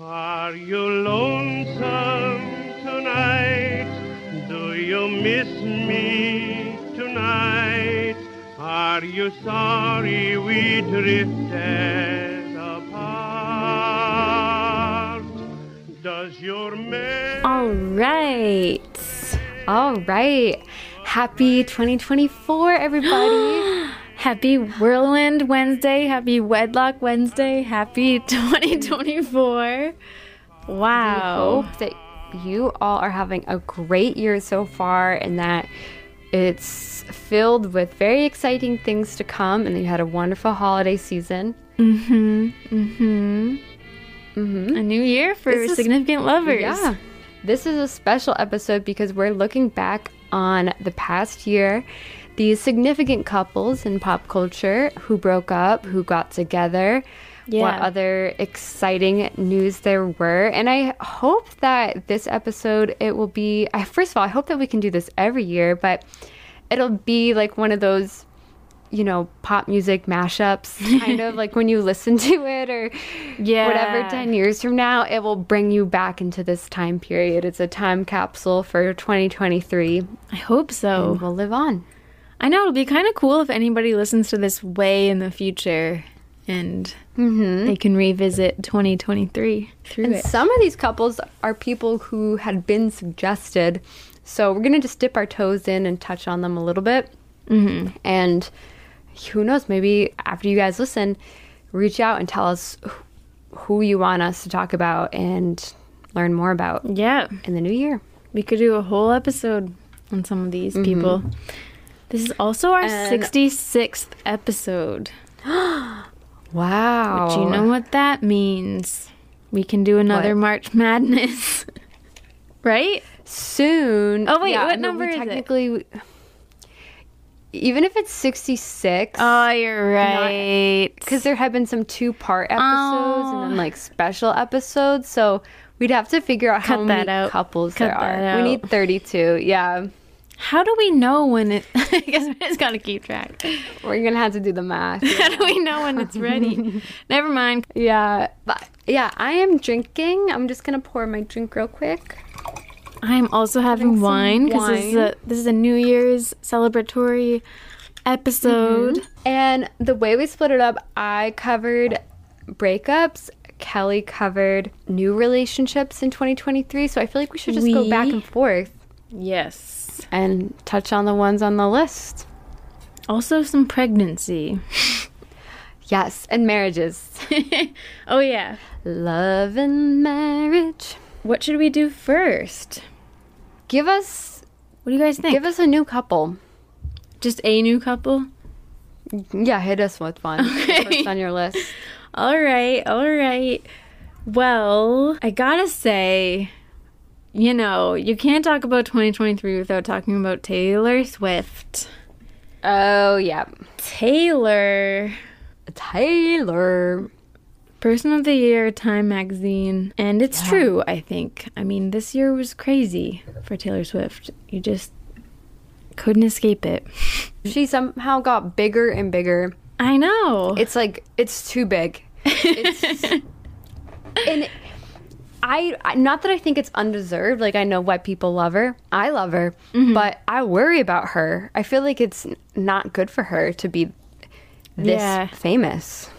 Are you lonesome tonight? Do you miss me tonight? Are you sorry we drifted apart? Does your man All right. All right. Happy 2024, everybody. Happy Whirlwind Wednesday, happy Wedlock Wednesday, happy 2024. Wow. hope that you all are having a great year so far and that it's filled with very exciting things to come and that you had a wonderful holiday season. Mm hmm. Mm hmm. Mm-hmm. A new year for This is- significant lovers. Yeah. This is a special episode because we're looking back on the past year, these significant couples in pop culture who broke up, who got together, what other exciting news there were. And I hope that this episode it will be I first of all, I hope that we can do this every year, but it'll be like one of those you know, pop music mashups, kind of like when you listen to it or Yeah. whatever 10 years from now, it will bring you back into this time period. It's a time capsule for 2023 I hope so. and we'll live on. I know it'll be kind of cool if anybody listens to this way in the future and they can revisit 2023 through And it. some of these couples are people who had been suggested. So we're going to just dip our toes in and touch on them a little bit. Mm-hmm. And who knows, maybe after you guys listen, reach out and tell us who you want us to talk about and learn more about Yeah. in the new year. We could do a whole episode on some of these people. This is also our And- 66th episode. Wow. Do you know what that means? We can do another What? March Madness. right? soon. Oh, wait, Yeah, what number we is it? technically, Even if it's 66, Oh, you're right. because there have been some two part oh. episodes and then like special episodes. So we'd have to figure out how many out. couples Cut there are. that We need 32. Yeah. How do we know when it? I guess we just gotta keep track. We're to have to do the math. How do we know when it's ready? Never mind. yeah. But yeah, I am drinking. I'm just to pour my drink real quick. I'm also having wine because this is a this is a New Year's celebratory episode. Mm-hmm. And the way we split it up, I covered breakups. Kelly covered new relationships in 2023. So I feel like we should just go back and forth Yes. And touch on the ones on the list. Also some pregnancy. Yes, and marriages. oh yeah. Love and marriage. What should we do first? Give us What do you guys think? give us a new couple. Just a new couple? Yeah, hit us with one. What's on your list? All right, all right. Well, I gotta say, you know, you can't talk about 2023 without talking about Taylor Swift. Oh yeah, Taylor, Taylor. Person of the Year, Time Magazine. And it's true, I think. I mean, this year was crazy for Taylor Swift. You just couldn't escape it. She somehow got bigger and bigger. I know. It's like it's too big. It's and I I- not that I think it's undeserved. Like I know why people love her. I love her, mm-hmm. but I worry about her. I feel like it's not good for her to be this Yeah. famous.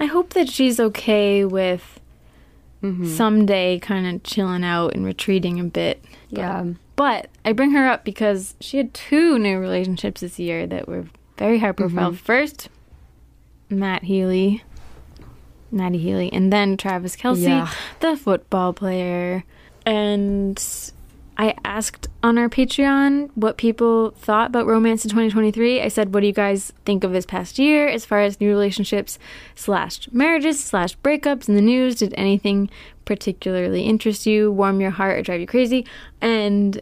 I hope that she's okay with mm-hmm. someday kind of chilling out and retreating a bit. Yeah. But I bring her up because she had two new relationships this year that were very high profile. Mm-hmm. First, Matt Healy, Matty Healy, and then Travis Kelce, Yeah. the football player. And I asked on our Patreon what people thought about romance in 2023. I said, what do you guys think of this past year as far as new relationships slash marriages slash breakups in the news? Did anything particularly interest you, warm your heart, or drive you crazy? And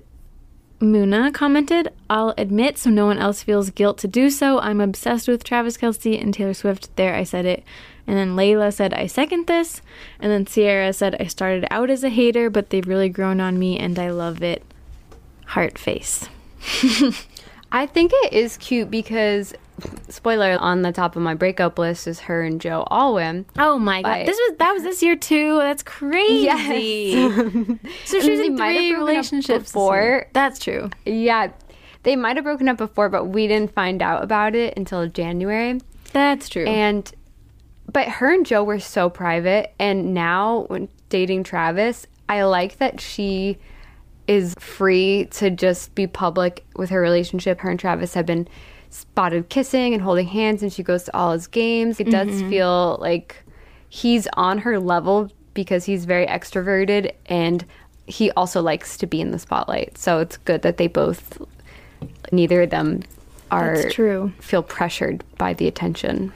Muna commented, I'll admit so no one else feels guilt to do so. I'm obsessed with Travis Kelce and Taylor Swift. There, I said it. And then Layla said, I second this. And then Sierra said, I started out as a hater, but they've really grown on me and I love it. Heart face. I think it is cute because spoiler on the top of my breakup list is her and Joe Alwyn. Oh my god, But- this was that was this year too. That's crazy. so she's in three relationships before. That's true. Yeah, they might have broken up before, but we didn't find out about it until January. That's true. And but her and Joe were so private, and now when dating Travis, I like that she is free to just be public with her relationship. Her and Travis have been spotted kissing and holding hands, and she goes to all his games. It does mm-hmm. feel like he's on her level because he's very extroverted and he also likes to be in the spotlight. So it's good that they both, neither of them are That's true. feel pressured by the attention.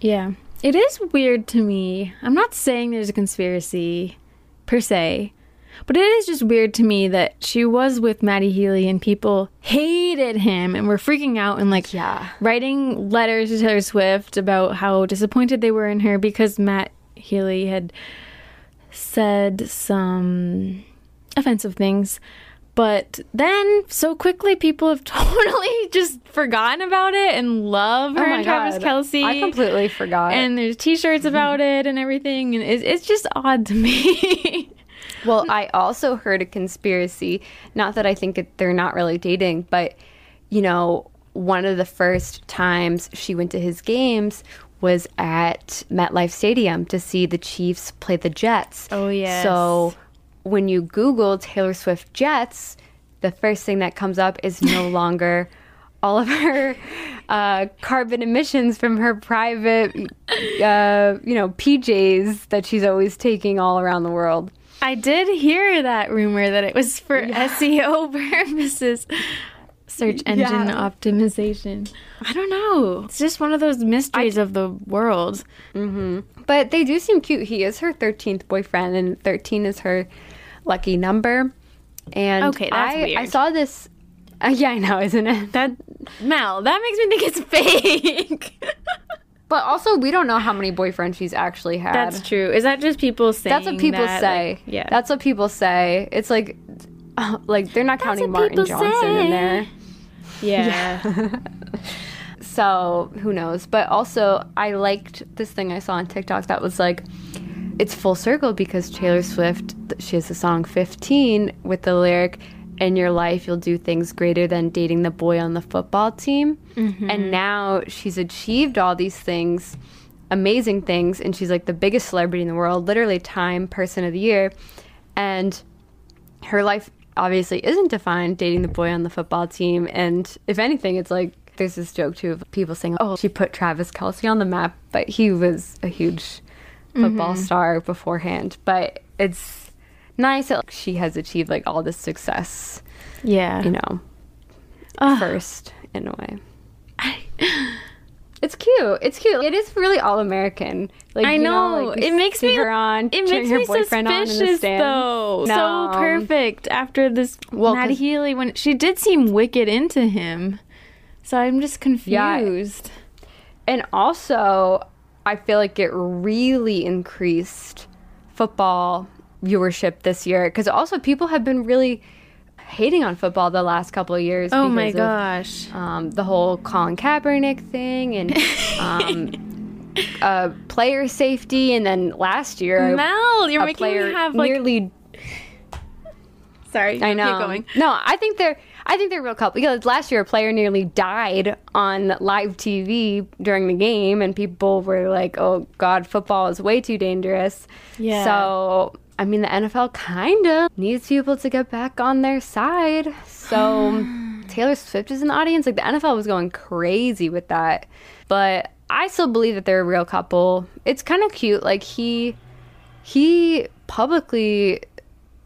Yeah. It is weird to me. I'm not saying there's a conspiracy per se, but it is just weird to me that she was with Matty Healy and people hated him and were freaking out and like Yeah. writing letters to Taylor Swift about how disappointed they were in her because Matt Healy had said some offensive things. But then, so quickly, people have totally just forgotten about it and love oh her and Travis Kelce. Oh I completely forgot. And there's T-shirts mm-hmm. about it and everything, and it's, it's just odd to me. well, I also heard a conspiracy. Not that I think it, they're not really dating, but you know, one of the first times she went to his games was at MetLife Stadium to see the Chiefs play the Jets. Oh, yeah. So when you Google Taylor Swift Jets, the first thing that comes up is no longer all of her uh, carbon emissions from her private, uh, you know, PJs that she's always taking all around the world. I did hear that rumor that it was for SEO purposes. Search engine Yeah. optimization. I don't know. It's just one of those mysteries of the world. But they do seem cute. He is her 13th boyfriend, and 13 is her lucky number. And Okay, that's I, I saw this. Uh, yeah, I know, isn't it? That Mel, that makes me think it's fake. But also, we don't know how many boyfriends she's actually had. That's true. Is that just people saying? That's what people that, say. like- yeah. That's what people say. It's like, like they're not counting Martin Johnson in say. there. yeah. So who knows? But also, I liked this thing I saw on TikTok that was like, it's full circle because Taylor Swift, she has the song 15 with the lyric, in your life, you'll do things greater than dating the boy on the football team. Mm-hmm. And now she's achieved all these things, amazing things, and she's like the biggest celebrity in the world, literally Time Person of the Year. And her life obviously isn't defined dating the boy on the football team. And if anything, it's like there's this joke too of people saying, "Oh, she put Travis Kelce on the map," but he was a huge football mm-hmm. star beforehand. But it's nice that like, she has achieved like all this success, Yeah. you know, Ugh. first in a way. It's cute. It's cute. It is really all American. Like I you know. like, it makes me her on. It makes her me boyfriend on in the suspicious though. No. So perfect after this Well, Matty Healy when she did seem wicked into him. So I'm just confused. And also, I feel like it really increased football viewership this year because also people have been really hating on football the last couple of years. Oh my gosh. Of, um, the whole Colin Kaepernick thing and um, uh, player safety, and then last year, Mel, you're making me have like nearly sorry, I know. keep going. No, I think they're I think they're a real couple because last year a player nearly died on live TV during the game, and people were like, "Oh God, football is way too dangerous." Yeah. So I mean, the NFL kind of needs people to get back on their side. So Taylor Swift is in the audience. Like the NFL was going crazy with that, but I still believe that they're a real couple. It's kind of cute. Like he he publicly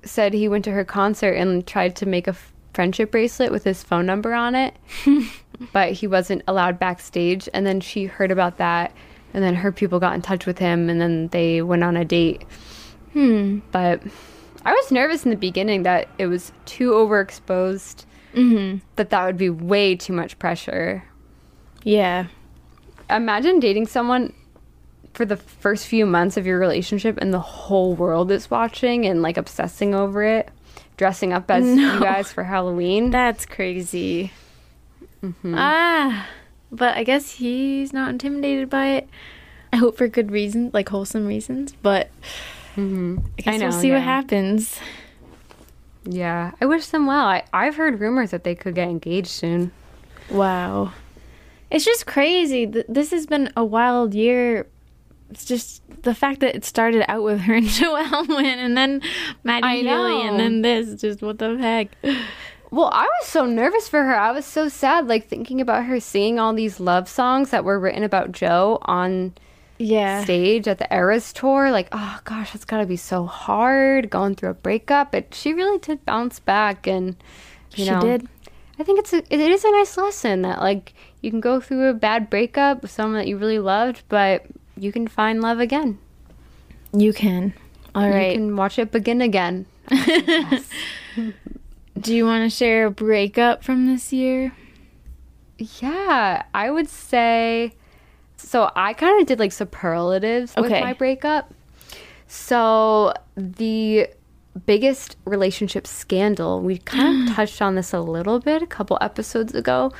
said he went to her concert and tried to make a f- friendship bracelet with his phone number on it, but he wasn't allowed backstage. And then she heard about that, and then her people got in touch with him, and then they went on a date. Hmm. But I was nervous in the beginning that it was too overexposed. Mm-hmm. That that would be way too much pressure. Yeah. Imagine dating someone for the first few months of your relationship and the whole world is watching and like obsessing over it, dressing up as you guys for Halloween. That's crazy. Mm-hmm. Ah. but I guess he's not intimidated by it. I hope for good reasons, like wholesome reasons. But Mm-hmm. I guess I know, we'll see yeah. what happens. Yeah, I wish them well. I, I've heard rumors that they could get engaged soon. Wow. It's just crazy. This has been a wild year. It's just the fact that it started out with her and Joe Alwyn and then Matty I Healy and then this. Just what the heck? Well, I was so nervous for her. I was so sad, like thinking about her singing all these love songs that were written about Joe on Yeah. stage at the Eras tour. Like, oh gosh, that's got to be so hard going through a breakup. But she really did bounce back, and you She know, did. I think it's a, it is a nice lesson that like you can go through a bad breakup with someone that you really loved, but you can find love again. You can. All You can watch it begin again. Do you want to share a breakup from this year? Yeah, I would say. So I kind of did like superlatives with my breakup. So the biggest relationship scandal, we kind of touched on this a little bit a couple episodes ago,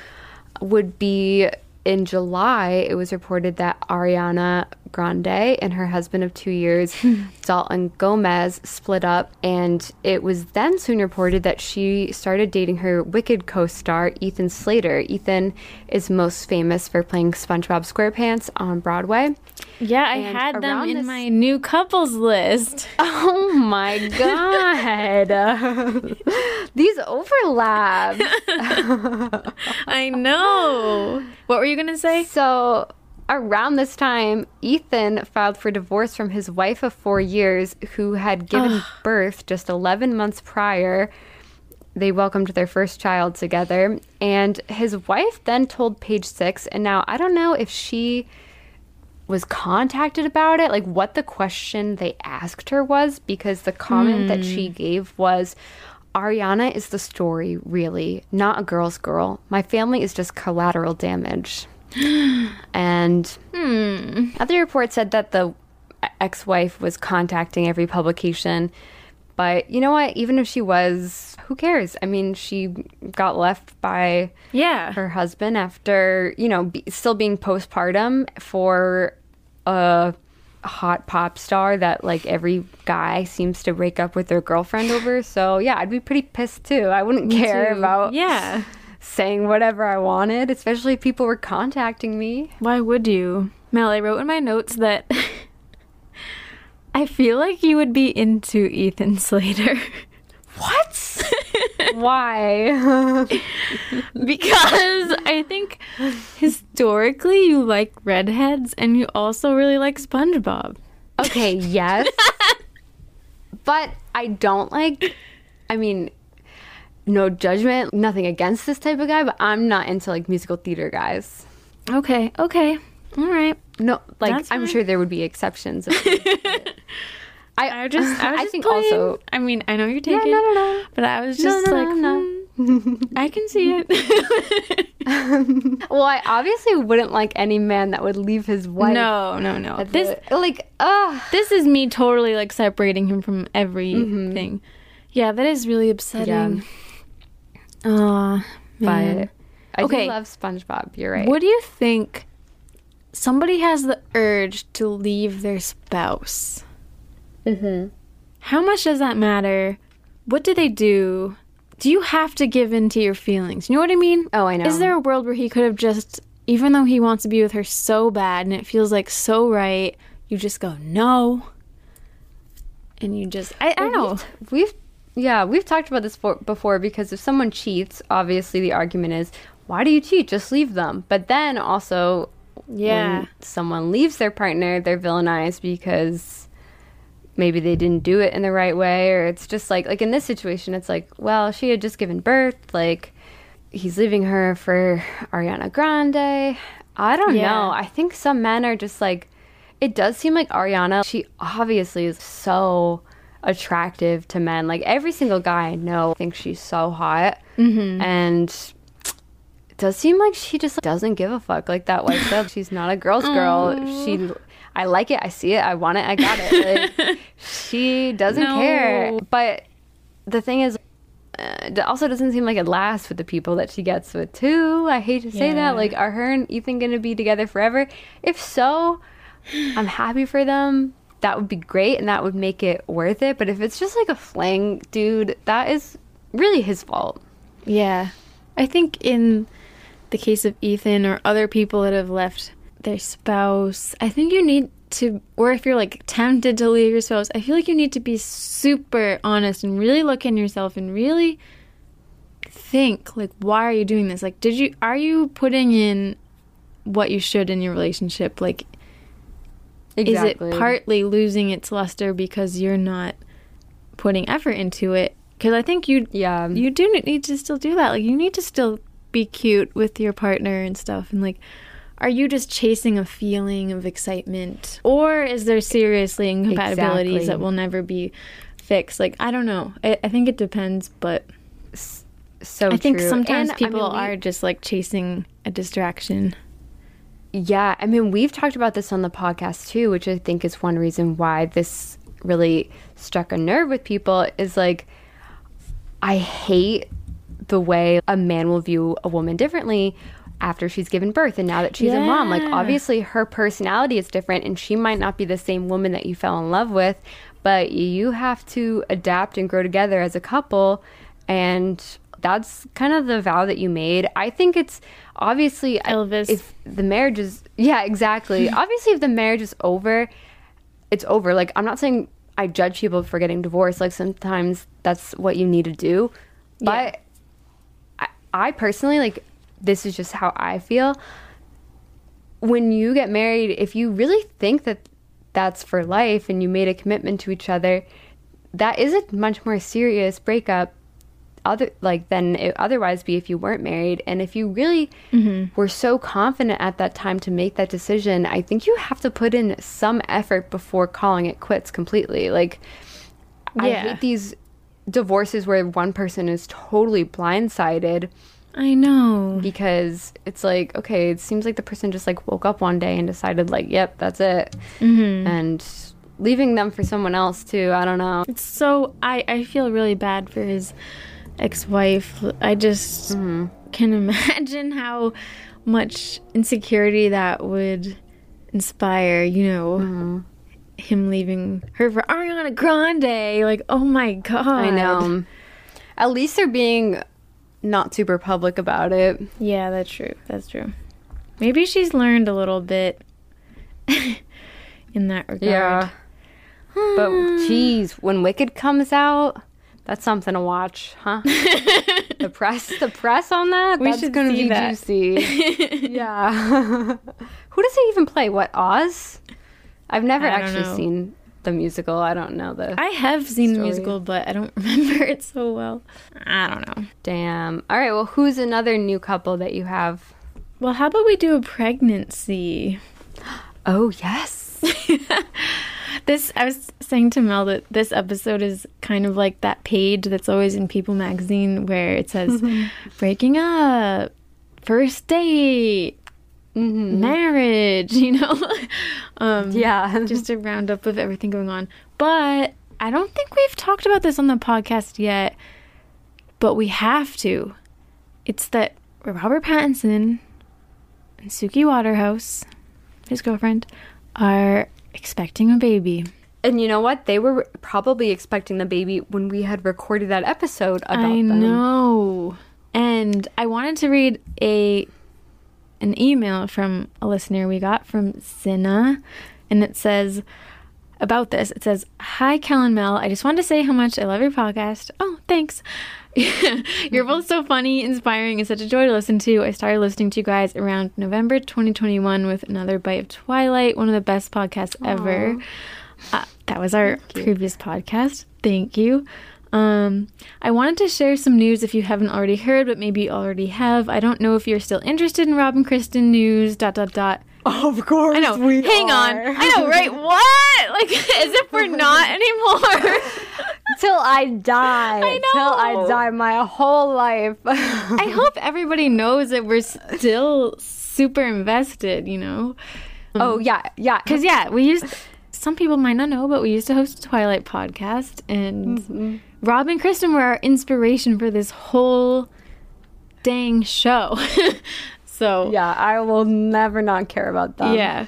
would be in July. It was reported that Ariana Grande and her husband of two years, Dalton Gomez, split up. And it was then soon reported that she started dating her Wicked co star, Ethan Slater. Ethan is most famous for playing SpongeBob SquarePants on Broadway. Yeah, I And had them in this- my new couples list. Oh my god. These overlap. I know. What were you going to say? So, around this time, Ethan filed for divorce from his wife of four years, who had given birth just 11 months prior. They welcomed their first child together. And his wife then told Page Six, and now I don't know if she was contacted about it, like what the question they asked her was, because the comment that she hmm. gave was Ariana is the story, really, not a girl's girl. My family is just collateral damage. And hmm. other reports said that the ex wife was contacting every publication. But you know what? Even if she was, who cares? I mean, she got left by Yeah. her husband after you know be, still being postpartum for a hot pop star that like every guy seems to break up with their girlfriend over so yeah i'd be pretty pissed too i wouldn't care too. about Yeah. Saying whatever i wanted especially if people were contacting me Why would you? Mel, I wrote in my notes that I feel like you would be into Ethan Slater. what why because I think historically you like redheads and you also really like SpongeBob. okay yes but i don't like i mean no judgment nothing against this type of guy but i'm not into like musical theater guys Okay, okay. All right. No, like That's I'm fine. sure there would be exceptions. of course, but I, I just I, I just think playing. also. I mean, I know you're Yeah, taking no, no, no. but I was just no, like no, hmm, I can see it. Well, I obviously wouldn't like any man that would leave his wife. no, no, no. This the- like, ugh. this is me totally like separating him from everything. Yeah, that is really upsetting. Aw, man. But I Okay. do love SpongeBob. You're right. What do you think? Somebody has the urge to leave their spouse. Mm-hmm. How much does that matter? What do they do? Do you have to give in to your feelings? You know what I mean? Oh, I know. Is there a world where he could have just, even though he wants to be with her so bad and it feels like so right, you just go, no. And you just, I, I don't know. We've, we've yeah, we've talked about this for, before because if someone cheats, obviously the argument is, why do you cheat? Just leave them. But then also, Yeah. when someone leaves their partner, they're villainized because maybe they didn't do it in the right way, or it's just like like in this situation, it's like, well, she had just given birth, like he's leaving her for Ariana Grande. I don't Yeah. know. I think some men are just like it does seem like Ariana, she obviously is so attractive to men. Like every single guy I know thinks she's so hot. Mm-hmm. And it does seem like she just doesn't give a fuck. Like that wife said, she's not a girl's girl. She I like it, I see it, I want it, I got it. Like, she doesn't No. care. But the thing is uh, it also doesn't seem like it lasts with the people that she gets with too. I hate to say Yeah. that. Like, are her and Ethan gonna be together forever? If so, I'm happy for them. That would be great, and that would make it worth it. But if it's just like a fling, dude, that is really his fault. Yeah. I think in the case of Ethan or other people that have left their spouse, I think you need to, or if you're like tempted to leave your spouse, I feel like you need to be super honest and really look in yourself and really think, like, why are you doing this? Like, did you, are you putting in what you should in your relationship? Like, is it partly losing its luster because you're not putting effort into it? Because I think you Yeah. you do need to still do that. Like you need to still be cute with your partner and stuff. And like, are you just chasing a feeling of excitement, or is there seriously incompatibilities Exactly. that will never be fixed? Like I don't know. I, I think it depends, but so I think true. sometimes And, I people mean, we- are just like chasing a distraction. Yeah, I mean, we've talked about this on the podcast too, which I think is one reason why this really struck a nerve with people is like, I hate the way a man will view a woman differently after she's given birth and now that she's a mom. Like, obviously, her personality is different and she might not be the same woman that you fell in love with, but you have to adapt and grow together as a couple. And that's kind of the vow that you made. I think it's obviously Elvis. If the marriage is yeah, exactly. obviously, if the marriage is over, it's over. Like I'm not saying I judge people for getting divorced. Like sometimes that's what you need to do, but I, I personally like this is just how I feel. When you get married, if you really think that that's for life and you made a commitment to each other, that is a much more serious breakup other like than it otherwise be if you weren't married. And if you really mm-hmm. were so confident at that time to make that decision i think you have to put in some effort before calling it quits completely. Like i hate these divorces where one person is totally blindsided I know. because it's like okay it seems like the person just like woke up one day and decided like yep that's it. Mm-hmm. And leaving them for someone else too i don't know. It's so I I feel really bad for his ex-wife. I just Mm-hmm. can imagine how much insecurity that would inspire, you know. Mm-hmm. Him leaving her for Ariana Grande, like, oh my god! I know. At least they're being not super public about it. Yeah, that's true. That's true. Maybe she's learned a little bit in that regard. yeah But geez, when Wicked comes out, that's something to watch, huh? the press, the press on that. We that's should gonna see be that. juicy. yeah. Who does he even play? What Oz? I've never actually know. seen the musical. I don't know the. I have seen the musical, but I don't remember it so well. I don't know. Damn. All right. Well, who's another new couple that you have? Well, how about we do a pregnancy? Oh yes. This I was saying to Mel that this episode is kind of like that page that's always in People magazine where it says breaking up, first date, marriage, you know. um Yeah. just a roundup of everything going on. But I don't think we've talked about this on the podcast yet, but we have to. It's that Robert Pattinson and Suki Waterhouse, his girlfriend, are expecting a baby. And you know what? They were probably expecting the baby when we had recorded that episode about I them. know. And I wanted to read a an email from a listener we got from Sinna, and it says about this. It says, "Hi, Kel and Mel. I just wanted to say how much I love your podcast. Oh, thanks. You're both so funny, inspiring, and such a joy to listen to. I started listening to you guys around November 2021 with another bite of Twilight, one of the best podcasts ever. Uh, that was our previous podcast. Thank you. Um, I wanted to share some news if you haven't already heard, but maybe you already have. I don't know if you're still interested in Rob and Kristen news. Dot dot dot. Of course, I know. We Hang on. I know, right? What? Like, as if we're not anymore. Till I die. I Till I die my whole life. I hope everybody knows that we're still super invested. You know. oh um, yeah, yeah. Because yeah, we used some people might not know, but we used to host a Twilight podcast, and mm-hmm. Rob and Kristen were our inspiration for this whole dang show. so Yeah, I will never not care about them. yeah.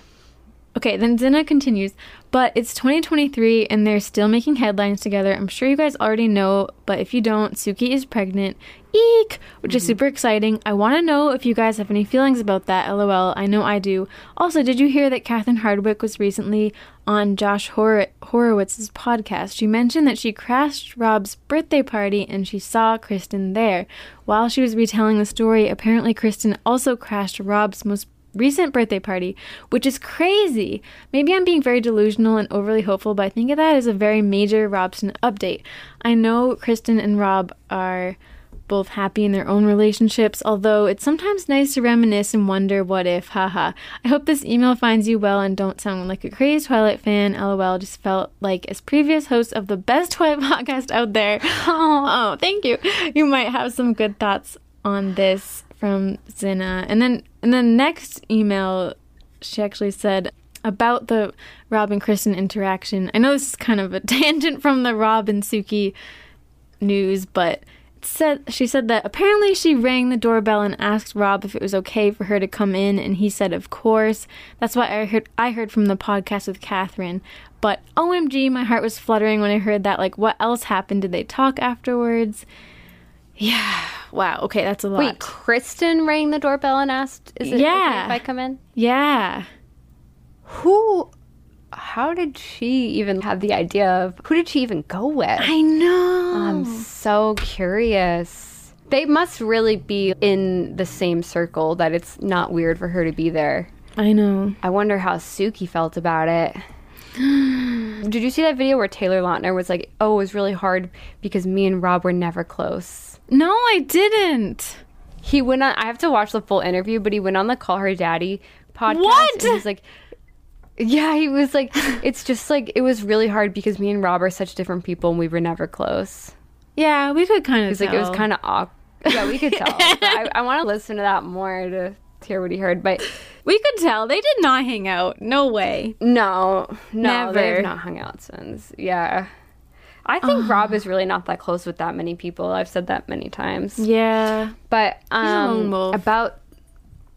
Okay, then Zinna continues, but it's 2023 and they're still making headlines together. I'm sure you guys already know, but if you don't, Suki is pregnant. Eek! Which is mm-hmm. super exciting. I want to know if you guys have any feelings about that, lol. I know I do. Also, did you hear that Catherine Hardwicke was recently on Josh Hor- Horowitz's podcast? She mentioned that she crashed Rob's birthday party and she saw Kristen there. While she was retelling the story, apparently Kristen also crashed Rob's most recent birthday party, which is crazy. Maybe I'm being very delusional and overly hopeful, but I think of that as a very major Robsten update. I know Kristen and Rob are both happy in their own relationships, although it's sometimes nice to reminisce and wonder what if, haha. I hope this email finds you well and don't sound like a crazy Twilight fan, lol. Just felt like, as previous host of the best Twilight podcast out there, oh, oh, thank you, you might have some good thoughts on this from Zinna. And then and then next email she actually said about the Rob and Kristen interaction. I know this is kind of a tangent from the Rob and Suki news, but said she said that apparently she rang the doorbell and asked Rob if it was okay for her to come in and he said of course. That's what I heard I heard from the podcast with Catherine. But OMG, my heart was fluttering when I heard that. Like what else happened? Did they talk afterwards? Yeah. Wow. Okay, that's a lot. Wait, Kristen rang the doorbell and asked, "Is it Yeah. okay if I come in?" Yeah. Who? How did she even have the idea of? Who did she even go with? I know. I'm so curious. They must really be in the same circle that it's not weird for her to be there. I know. I wonder how Suki felt about it. Did you see that video where Taylor Lautner was like, "Oh, it was really hard because me and Rob were never close." No, I didn't. He went on. I have to watch the full interview, but he went on the Call Her Daddy podcast. What? And he's like, yeah, he was like, it's just like it was really hard because me and Rob are such different people and we were never close. Yeah, we could kind of. He's like, it was kind of awkward. Yeah, we could tell. I, I want to listen to that more to hear what he heard, but We could tell they did not hang out. No way. no, no, Never. they've not hung out since. Yeah. I think Rob is really not that close with that many people. I've said that many times. Yeah. But um, about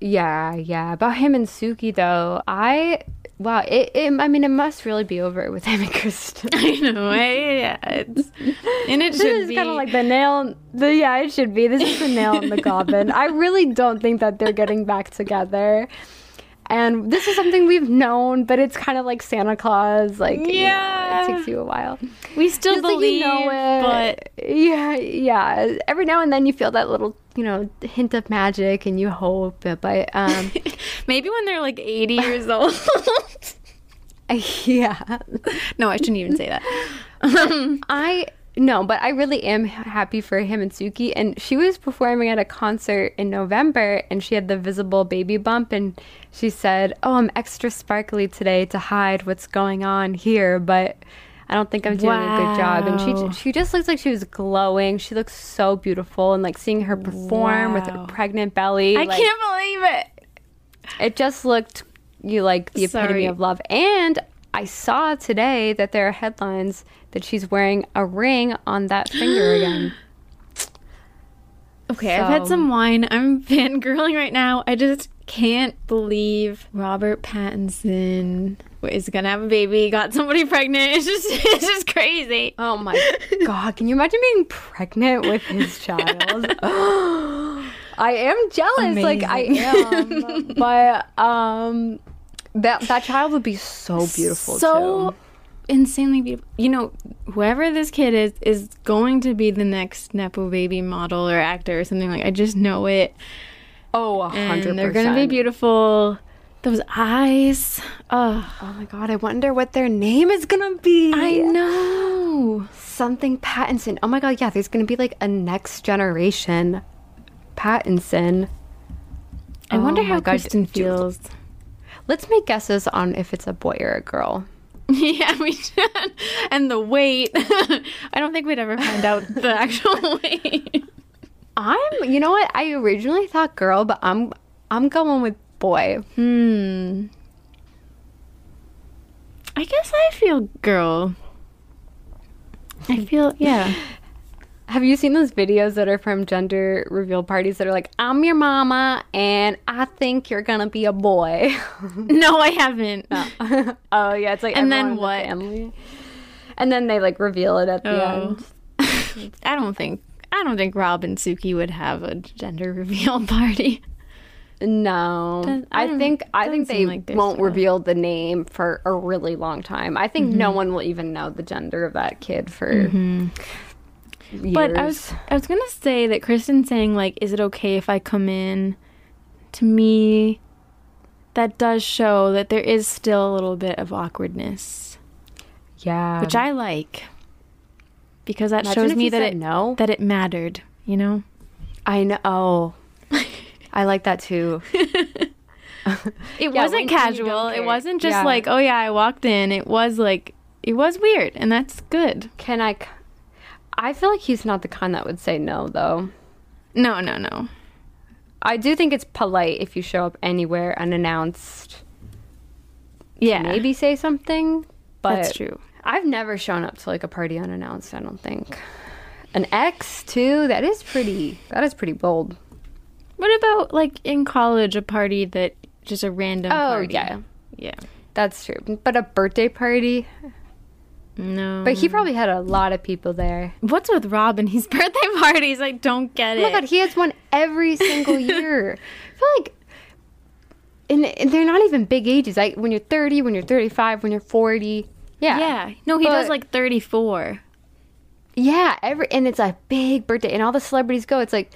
yeah, yeah, about him and Suki though, I wow, it, it I mean, it must really be over with him and Kristen. I know. Yeah. It's, and it This should is be. kind of like the nail. The yeah, it should be. This is the nail in the coffin. I really don't think that they're getting back together. And this is something we've known, but it's kind of like Santa Claus. Like, you know, Yeah. it takes you a while. we still Just like believe, you know it. but yeah, yeah. Every now and then you feel that little, you know, hint of magic, and you hope. But um, maybe when they're like 80 years old. yeah, no, I shouldn't even say that. I no, but I really am happy for him and Suki. And she was performing at a concert in November, and she had the visible baby bump, and she said, "Oh, I'm extra sparkly today to hide what's going on here, but." I don't think I'm doing a good job, and she she just looks like she was glowing. She looks so beautiful, and like seeing her perform with Wow. a pregnant belly, I like, can't believe it. it just looked you like the epitome Sorry. of love. And I saw today that there are headlines that she's wearing a ring on that finger again. Okay, I've had some wine. I'm fangirling right now. I just can't believe Robert Pattinson is gonna have a baby, got somebody pregnant. It's just it's just crazy. Oh my god, can you imagine being pregnant with his child? I am jealous, like I am. but um that that child would be so beautiful so too. Insanely beautiful. You know, whoever this kid is is going to be the next nepo baby model or actor or something like. I just know it. Oh, hundred And they're gonna be beautiful. Those eyes. Oh, Oh my god, I wonder what their name is gonna be. I know. something Pattinson. Oh my god, yeah, there's gonna be like a next generation Pattinson. I wonder Oh how my God, Kristen feels. Let's make guesses on if it's a boy or a girl. Yeah, we should. And the weight. I don't think we'd ever find out the actual weight. I'm, you know what? I originally thought girl, but I'm, I'm going with boy. Hmm. I I guess I feel girl. I feel yeah. Have you seen those videos that are from gender reveal parties that are like, I'm your mama and I think you're gonna be a boy? no, I haven't. oh yeah, it's like And then the what? family. And then they like reveal it at the Oh. end. I don't think I don't think Rob and Suki would have a gender reveal party. No, Does- I I think I think they like won't style. reveal the name for a really long time. I think Mm-hmm. no one will even know the gender of that kid for years. But I was I was gonna say that Kristen saying like, "Is it okay if I come in?" To me, that does show that there is still a little bit of awkwardness, yeah, which I like because that Imagine shows me that it no. that it mattered. You know. I know. Oh, I like that too. It Yeah, wasn't casual. It wasn't just Yeah. like, oh yeah, I walked in. It was like, it was weird, and that's good. Can I? I feel like he's not the kind that would say no, though. No, no, no. I do think it's polite if you show up anywhere unannounced. Yeah, Maybe say something, but that's true. I've never shown up to like a party unannounced. I don't think. An ex too. That is pretty. That is pretty bold. What about like in college, a party that just a random Oh party? yeah, yeah. that's true. But a birthday party. No, But he probably had a lot of people there. What's with Rob and his birthday parties? I don't get Oh it. my god, he has one every single year. I feel like, and, and they're not even big ages. Like when you're 30, when you're 35, when you're 40. Yeah, yeah, no, he does like thirty-four. yeah. Every and it's a big birthday, and all the celebrities go. It's like,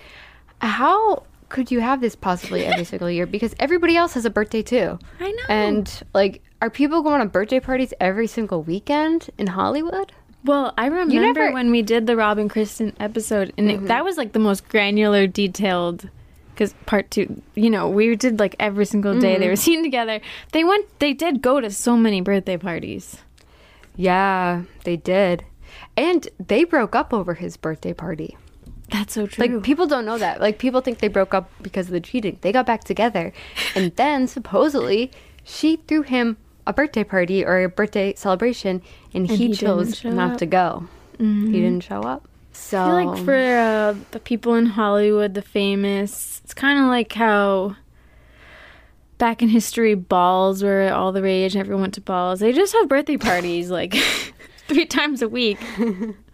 how could you have this possibly every single year? Because everybody else has a birthday too. I know. And like, are people going to birthday parties every single weekend in Hollywood? Well, I remember never- Mm-hmm. when we did the Rob and Kristen episode, and it, that was like the most granular, detailed. Because part two, you know, we did like every single day Mm-hmm. they were seen together. They went, they did go to so many birthday parties. Yeah, they did. And they broke up over his birthday party. That's so true. Like people don't know that. Like people think they broke up because of the cheating. They got back together, and then supposedly she threw him a birthday party or a birthday celebration, and, he, he chose not up. to go. He didn't show up. So I feel like for uh, the people in Hollywood, the famous, it's kind of like how back in history, balls were all the rage and everyone went to balls. They just have birthday parties like three times a week.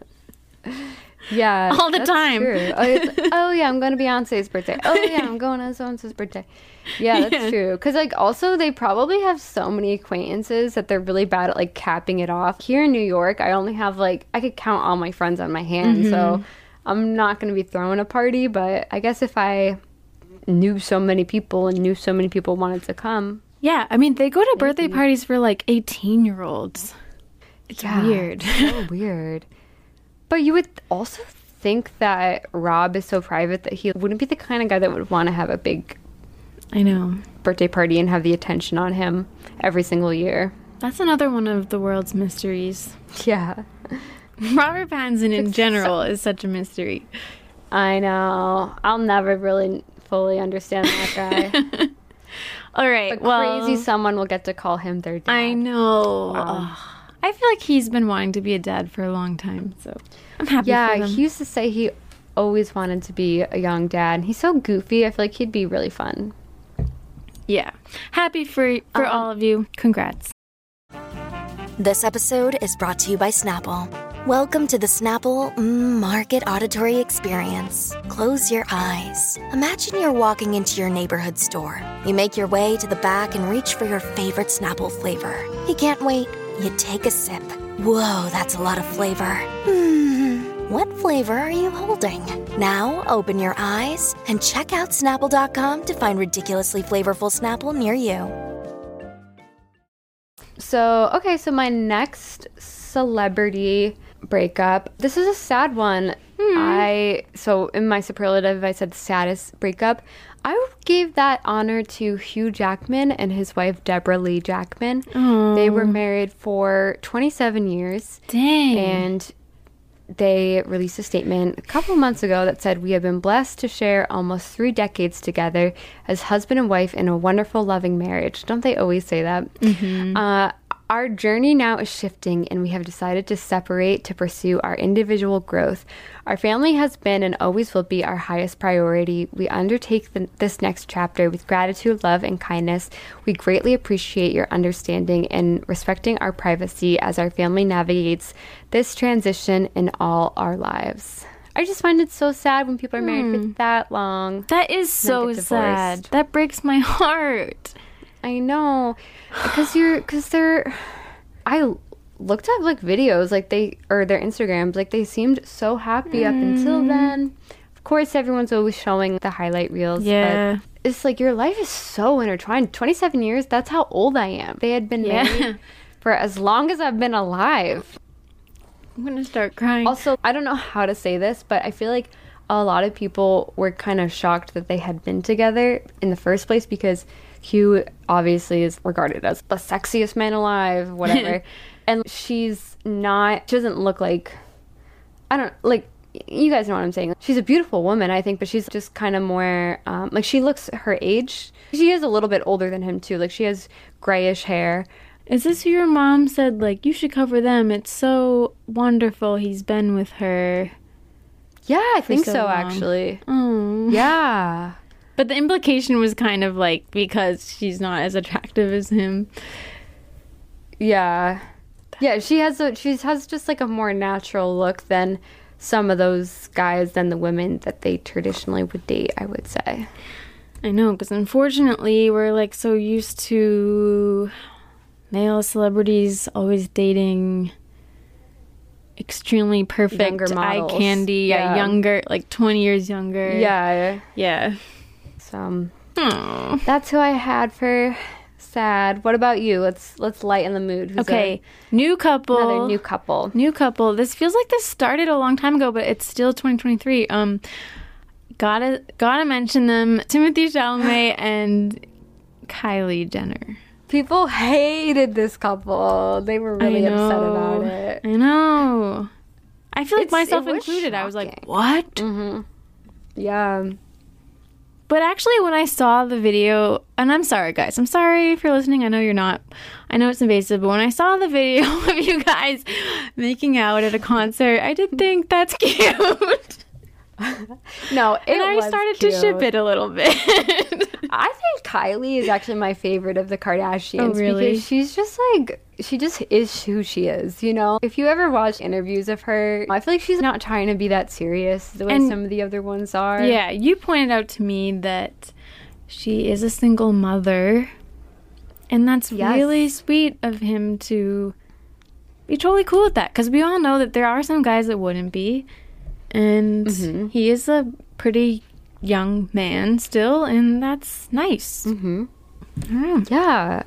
yeah, all the time. Oh, oh, yeah, I'm going to Beyonce's birthday. Oh yeah, I'm going to so and so's birthday. Yeah, that's Yeah. true. Because like also they probably have so many acquaintances that they're really bad at like capping it off. Here in New York, I only have like I could count all my friends on my hand, so Mm-hmm. I'm not going to be throwing a party. But I guess if I knew so many people and knew so many people wanted to come, Yeah, I mean, they go to birthday parties for like 18 year olds. It's Yeah. weird. so weird. But you would also think that Rob is so private that he wouldn't be the kind of guy that would want to have a big I know. birthday party and have the attention on him every single year. That's another one of the world's mysteries. Yeah. Robert Pattinson in general is such a mystery. I know. I'll never really fully understand that guy. All right, but well, crazy someone will get to call him their dad. I know. I feel like he's been wanting to be a dad for a long time, so I'm happy Yeah, for them. he used to say he always wanted to be a young dad. He's so goofy. I feel like he'd be really fun. yeah, happy for for Um, all of you. Congrats. This episode is brought to you by Snapple. Welcome to the Snapple mm, Market Auditory Experience. Close your eyes. Imagine you're walking into your neighborhood store. You make your way to the back and reach for your favorite Snapple flavor. You can't wait. You take a sip. Whoa, that's a lot of flavor. Hmm, what flavor are you holding? Now open your eyes and check out Snapple.com to find ridiculously flavorful Snapple near you. So, okay, so my next celebrity breakup. This is a sad one. I so in my superlative I said saddest breakup. I gave that honor to Hugh Jackman and his wife Deborah Lee Jackman. They were married for 27 years Dang. and they released a statement a couple months ago that said, We have been blessed to share almost three decades together as husband and wife in a wonderful, loving marriage. Don't they always say that? Uh, Our journey now is shifting, and we have decided to separate to pursue our individual growth. Our family has been and always will be our highest priority. We undertake the, this next chapter with gratitude, love, and kindness. We greatly appreciate your understanding and respecting our privacy as our family navigates this transition in all our lives. I just find it so sad when people are married hmm. for that long. That is so sad. That breaks my heart. I know because you're because they're. I looked up like videos like they or their Instagrams like they seemed so happy up Mm. until then. Of course, everyone's always showing the highlight reels. Yeah. but it's like your life is so intertwined. Twenty seven years. That's how old I am. They had been Yeah. married for as long as I've been alive. I'm gonna start crying. Also, I don't know how to say this, but I feel like a lot of people were kind of shocked that they had been together in the first place because Hugh obviously is regarded as the sexiest man alive, whatever. and she's not, she doesn't look like, I don't, like, you guys know what I'm saying. She's a beautiful woman, I think, but she's just kind of more, um, like, she looks her age. She is a little bit older than him, too. Like, she has grayish hair. Is this who your mom said, like, you should cover them? It's so wonderful he's been with her. Yeah, I think so so, actually. Oh. Yeah. But the implication was kind of like because she's not as attractive as him. Yeah. Yeah, she has a she has just like a more natural look than some of those guys than the women that they traditionally would date, I would say. I know, because unfortunately, we're like so used to male celebrities always dating extremely perfect eye candy, yeah. Yeah. younger, like 20 years younger. Yeah. Yeah. So um, that's who I had for sad. What about you? Let's let's lighten the mood. Who's Okay, new couple. another new couple. New couple. This feels like this started a long time ago, but it's still 2023. Um, gotta gotta mention them: Timothée Chalamet and Kylie Jenner. People hated this couple. They were really upset about it. I know. I feel like It's- myself included. I was like, shocking. what? Yeah. But actually, when I saw the video, and I'm sorry, guys, I'm sorry if you're listening. I know you're not. I know it's invasive, but when I saw the video of you guys making out at a concert, I did think that's cute. No, it and I started to ship it a little bit. I think Kylie is actually my favorite of the Kardashians Oh, really? because she's just like she just is who she is, you know. If you ever watch interviews of her, I feel like she's not trying to be that serious the way And- some of the other ones are. yeah, you pointed out to me that she is a single mother, and that's Yes. really sweet of him to be totally cool with that. Because we all know that there are some guys that wouldn't be, and Mm-hmm. he is a pretty young man still, and that's nice. Mhm. Mm. Yeah.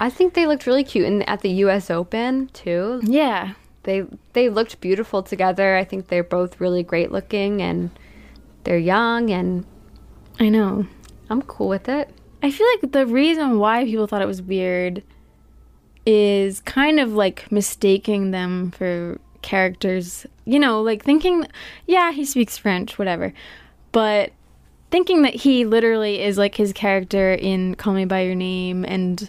I think they looked really cute and at the US Open too. Yeah, They they looked beautiful together. I think they're both really great looking and they're young and I know. I'm cool with it. I feel like the reason why people thought it was weird is kind of like mistaking them for characters. You know, like thinking, yeah, he speaks French, whatever. But thinking that he literally is like his character in Call Me By Your Name and,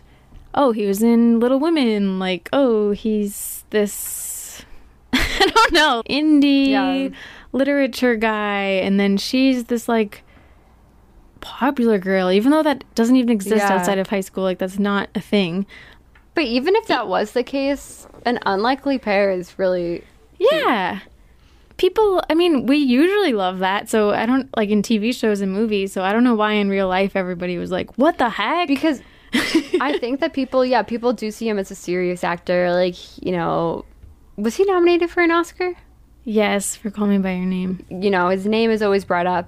oh, he was in Little Women. Like, oh, he's this, I don't know, indie Yeah. literature guy. And then she's this like popular girl, even though that doesn't even exist Yeah. outside of high school. Like that's not a thing. But even if that was the case, an unlikely pair is really Yeah. People, I mean, we usually love that. So I don't like in TV shows and movies. So I don't know why in real life everybody was like, what the heck? because I think that people, yeah, people do see him as a serious actor. Like, you know, was he nominated for an Oscar? yes, for Call Me By Your Name. You know, his name is always brought up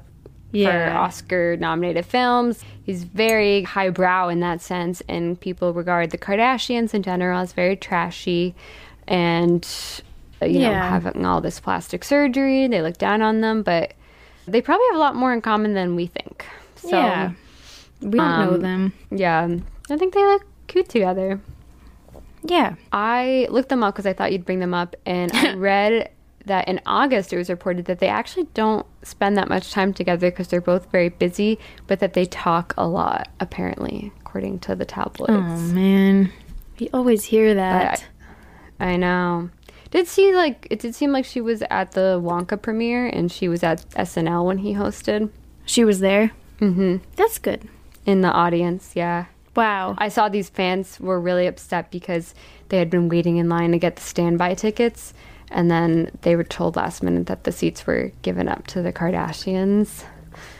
for Yeah. Oscar nominated films. He's very highbrow in that sense, and people regard the Kardashians in general as very trashy and, uh, you know, having all this plastic surgery. They look down on them, but they probably have a lot more in common than we think. So, yeah. We don't know um, them. yeah, I think they look cute together. Yeah. I looked them up because I thought you'd bring them up, and I read that in August it was reported that they actually don't spend that much time together because they're both very busy, but that they talk a lot, apparently, according to the tabloids. Oh, man. We always hear that. I know. Did she like it did seem like she was at the Wonka premiere and she was at SNL when he hosted she was there. Mm-hmm. That's good. in the audience. Yeah. Wow. I saw these fans were really upset because they had been waiting in line to get the standby tickets, and then they were told last minute that the seats were given up to the Kardashians.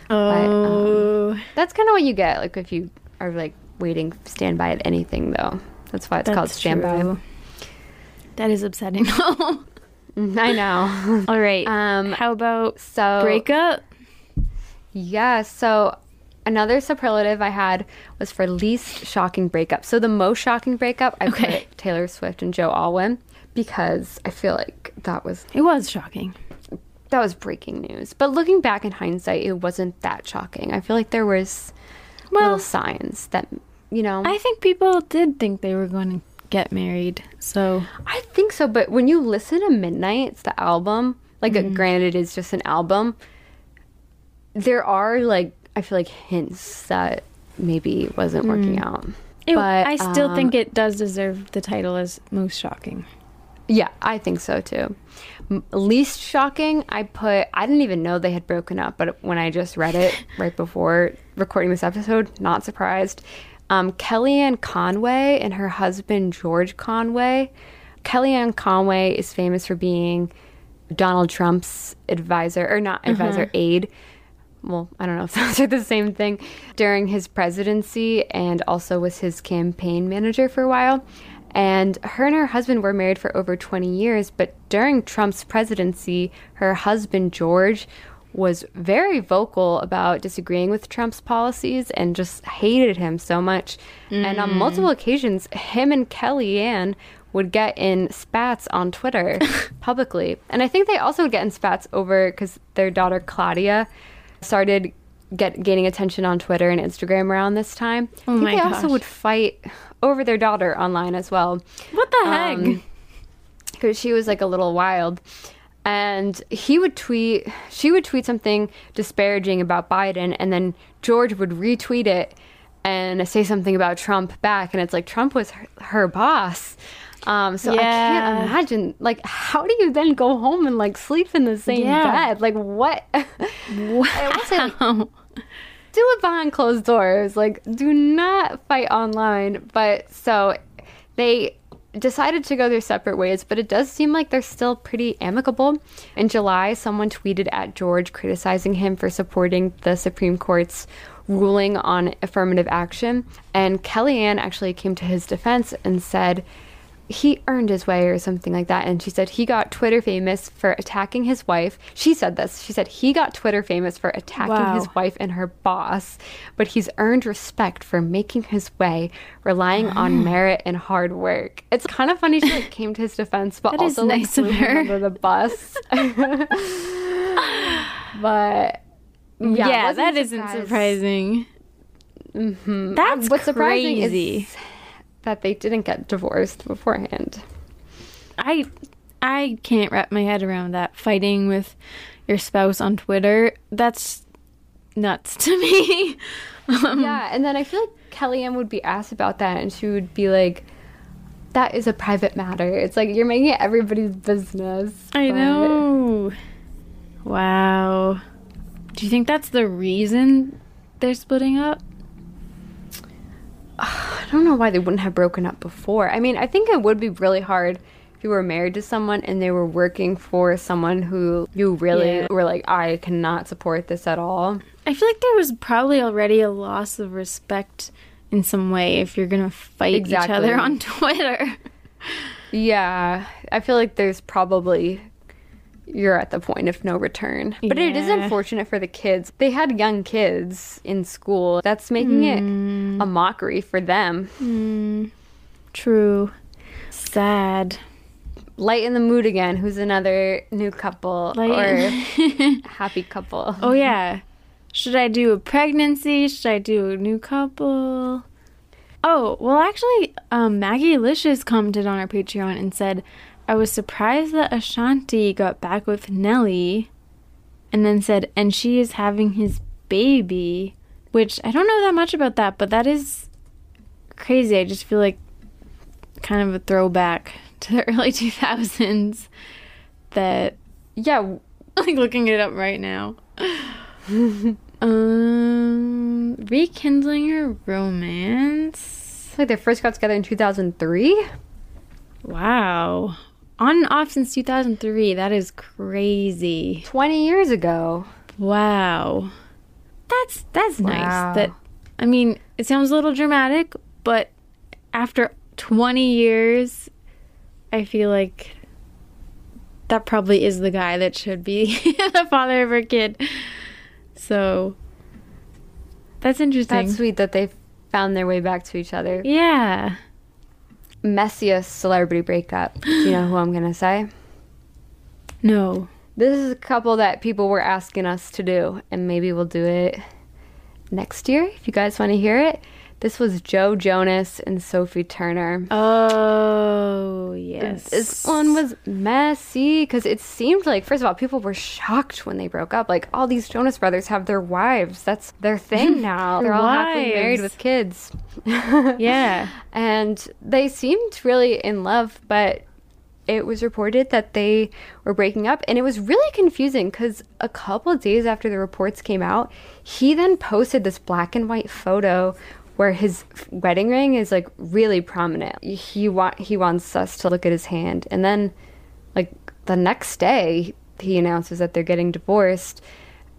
oh, That's kind of what you get, like if you are like waiting standby at anything, though. That's why it's called standby. true. That is upsetting. I know. All right. Um, How about so breakup? Yeah, so another superlative I had was for least shocking breakup. So the most shocking breakup, I Okay. put Taylor Swift and Joe Alwyn because I feel like that was It was shocking. that was breaking news. But looking back in hindsight, it wasn't that shocking. I feel like there was Well- little signs that you know. I think people did think they were going to get married. So I think so, but when you listen to Midnight, it's the album. Like, Mm-hmm. granted, it is just an album. There are like I feel like hints that maybe it wasn't working out. Mm. it, But, I still um, think it does deserve the title as most shocking. Yeah, I think so too. M- least shocking, I put. I didn't even know they had broken up, but when I just read it right before recording this episode, not surprised. Um, Kellyanne Conway and her husband George Conway. Kellyanne Conway is famous for being Donald Trump's advisor, or not advisor, aide. Well, I don't know if those are the same thing. During his presidency, and also was his campaign manager for a while. And her and her husband were married for over 20 years, but during Trump's presidency, her husband, George, was very vocal about disagreeing with Trump's policies and just hated him so much. And on multiple occasions, him and Kellyanne would get in spats on Twitter publicly. And I think they also would get in spats over because their daughter, Claudia, started get gaining attention on Twitter and Instagram around this time. I think they also would fight over their daughter online as well What the heck? Um, because she was like a little wild. And he would tweet, she would tweet something disparaging about Biden, and then George would retweet it and say something about Trump back. And it's like Trump was her, her boss. Um, so I can't imagine, like, how do you then go home and like sleep in the same Yeah. bed? Like, what? I will say, like, do it behind closed doors. Like, do not fight online. But so they decided to go their separate ways, but it does seem like they're still pretty amicable. In July, someone tweeted at George criticizing him for supporting the Supreme Court's ruling on affirmative action. And Kellyanne actually came to his defense and said, he earned his way or something like that. And she said he got Twitter famous for attacking his wife. She said this. She said he got Twitter famous for attacking Wow. his wife and her boss, but he's earned respect for making his way, relying on merit and hard work. It's kind of funny she like came to his defense, but That also like nice him her. under the bus. but yeah, Yeah, that isn't surprising. Mm-hmm. That's What's surprising crazy. is that they didn't get divorced beforehand. I I can't wrap my head around that fighting with your spouse on Twitter. That's nuts to me. Um, yeah, and then I feel like Kellyanne would be asked about that, and she would be like, "That is a private matter. It's like you're making it everybody's business." I But know. Wow. Do you think that's the reason they're splitting up? I don't know why they wouldn't have broken up before. I mean, I think it would be really hard if you were married to someone and they were working for someone who you really Yeah. were like, "I cannot support this at all." I feel like there was probably already a loss of respect in some way if you're gonna fight Exactly. each other on Twitter. Yeah, I feel like there's probably you're at the point of no return. But it is unfortunate for the kids. They had young kids in school. That's making it a mockery for them. True. Sad. Light in the mood again. Who's another new couple Light- or happy couple? Oh yeah. Should I do a pregnancy? Should I do a new couple? Oh, well actually, um, Maggie Licious commented on our Patreon and said, I was surprised that Ashanti got back with Nelly and then said, and she is having his baby. Which I don't know that much about that, but that is crazy. I just feel like kind of a throwback to the early 2000s that Yeah, like looking it up right now. um, rekindling her romance. it's like they first got together in 2003. Wow. On and off since 2003. That is crazy. 20 years ago. Wow. That's that's Wow. nice. That I mean, it sounds a little dramatic, but after 20 years, I feel like that probably is the guy that should be the father of her kid. So that's interesting. That's sweet that they found their way back to each other. yeah. Messiest celebrity breakup. Do you know who I'm to say? No. This is a couple that people were asking us to do, and maybe we'll do it next year if you guys want to hear it. This was Joe Jonas and Sophie Turner. Oh, yes. This one was messy because it seemed like, first of all, people were shocked when they broke up. Like, all these Jonas brothers have their wives. That's their thing now. They're all happily married with kids. Yeah. and they seemed really in love, but it was reported that they were breaking up, and it was really confusing because a couple of days after the reports came out, he then posted this black and white photo where his wedding ring is like really prominent. He want he wants us to look at his hand, and then like the next day he announces that they're getting divorced,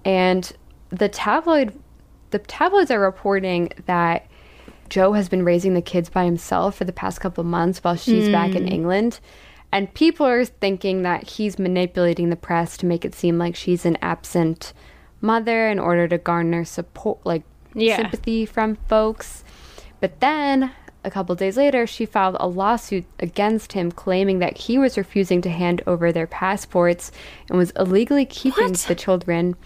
and the tabloid the tabloids are reporting that Joe has been raising the kids by himself for the past couple of months while she's back in hmm. England. And people are thinking that he's manipulating the press to make it seem like she's an absent mother in order to garner support, like Yeah. sympathy from folks. But then a couple days later, she filed a lawsuit against him claiming that he was refusing to hand over their passports and was illegally keeping What? the children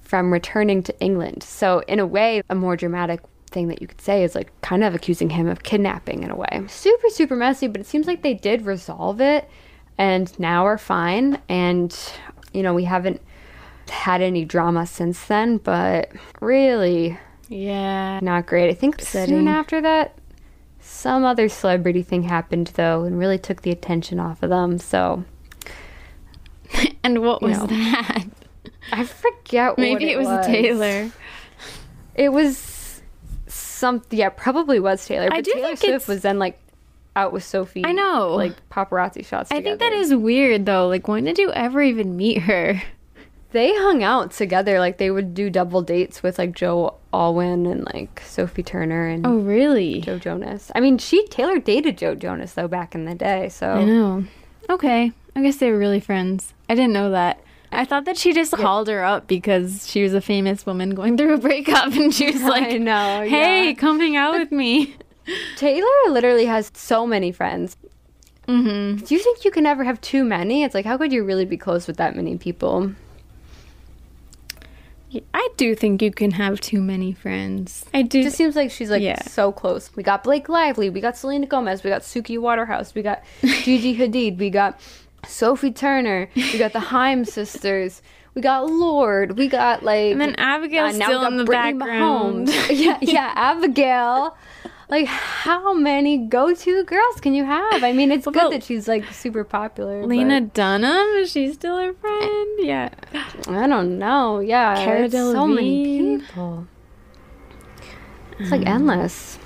from returning to England. So, in a way, a more dramatic thing that you could say is like kind of accusing him of kidnapping in a way. Super, super messy, but it seems like they did resolve it and now are fine. And, you know, we haven't had any drama since then, but really Yeah. not great. I think soon after that, some other celebrity thing happened though and really took the attention off of them. So, And what was know. that? I forget Maybe what it was, Taylor. It was something. yeah, probably was Taylor. But do Taylor Swift it's- was then like out with Sophie. I know. like paparazzi shots. I think that is weird though. Like, when did you ever even meet her? They hung out together. Like they would do double dates with like Joe Alwyn and like Sophie Turner and Oh, really? Joe Jonas. I mean, she Taylor dated Joe Jonas though back in the day. So I know. Okay. I guess they were really friends. I didn't know that. I thought that she just called her up because she was a famous woman going through a breakup and she was like, know. hey, yeah. come hang out with me. Taylor literally has so many friends. Mm-hmm. Do you think you can ever have too many? It's like, how could you really be close with that many people? I do think you can have too many friends. I do. It just seems like she's like Yeah. so close. We got Blake Lively, we got Selena Gomez, we got Suki Waterhouse, we got Gigi Hadid, we got Sophie Turner, we got the Haim sisters, we got Lorde, we got like and then Abigail's uh, still in the Brittany background. Mahomes. yeah, yeah, Abigail. Like, how many go-to girls can you have? I mean, it's good that she's like super popular. Lena but Dunham, is she still her friend? Yeah. I don't know. Yeah, Cara so many people. It's like mm. endless.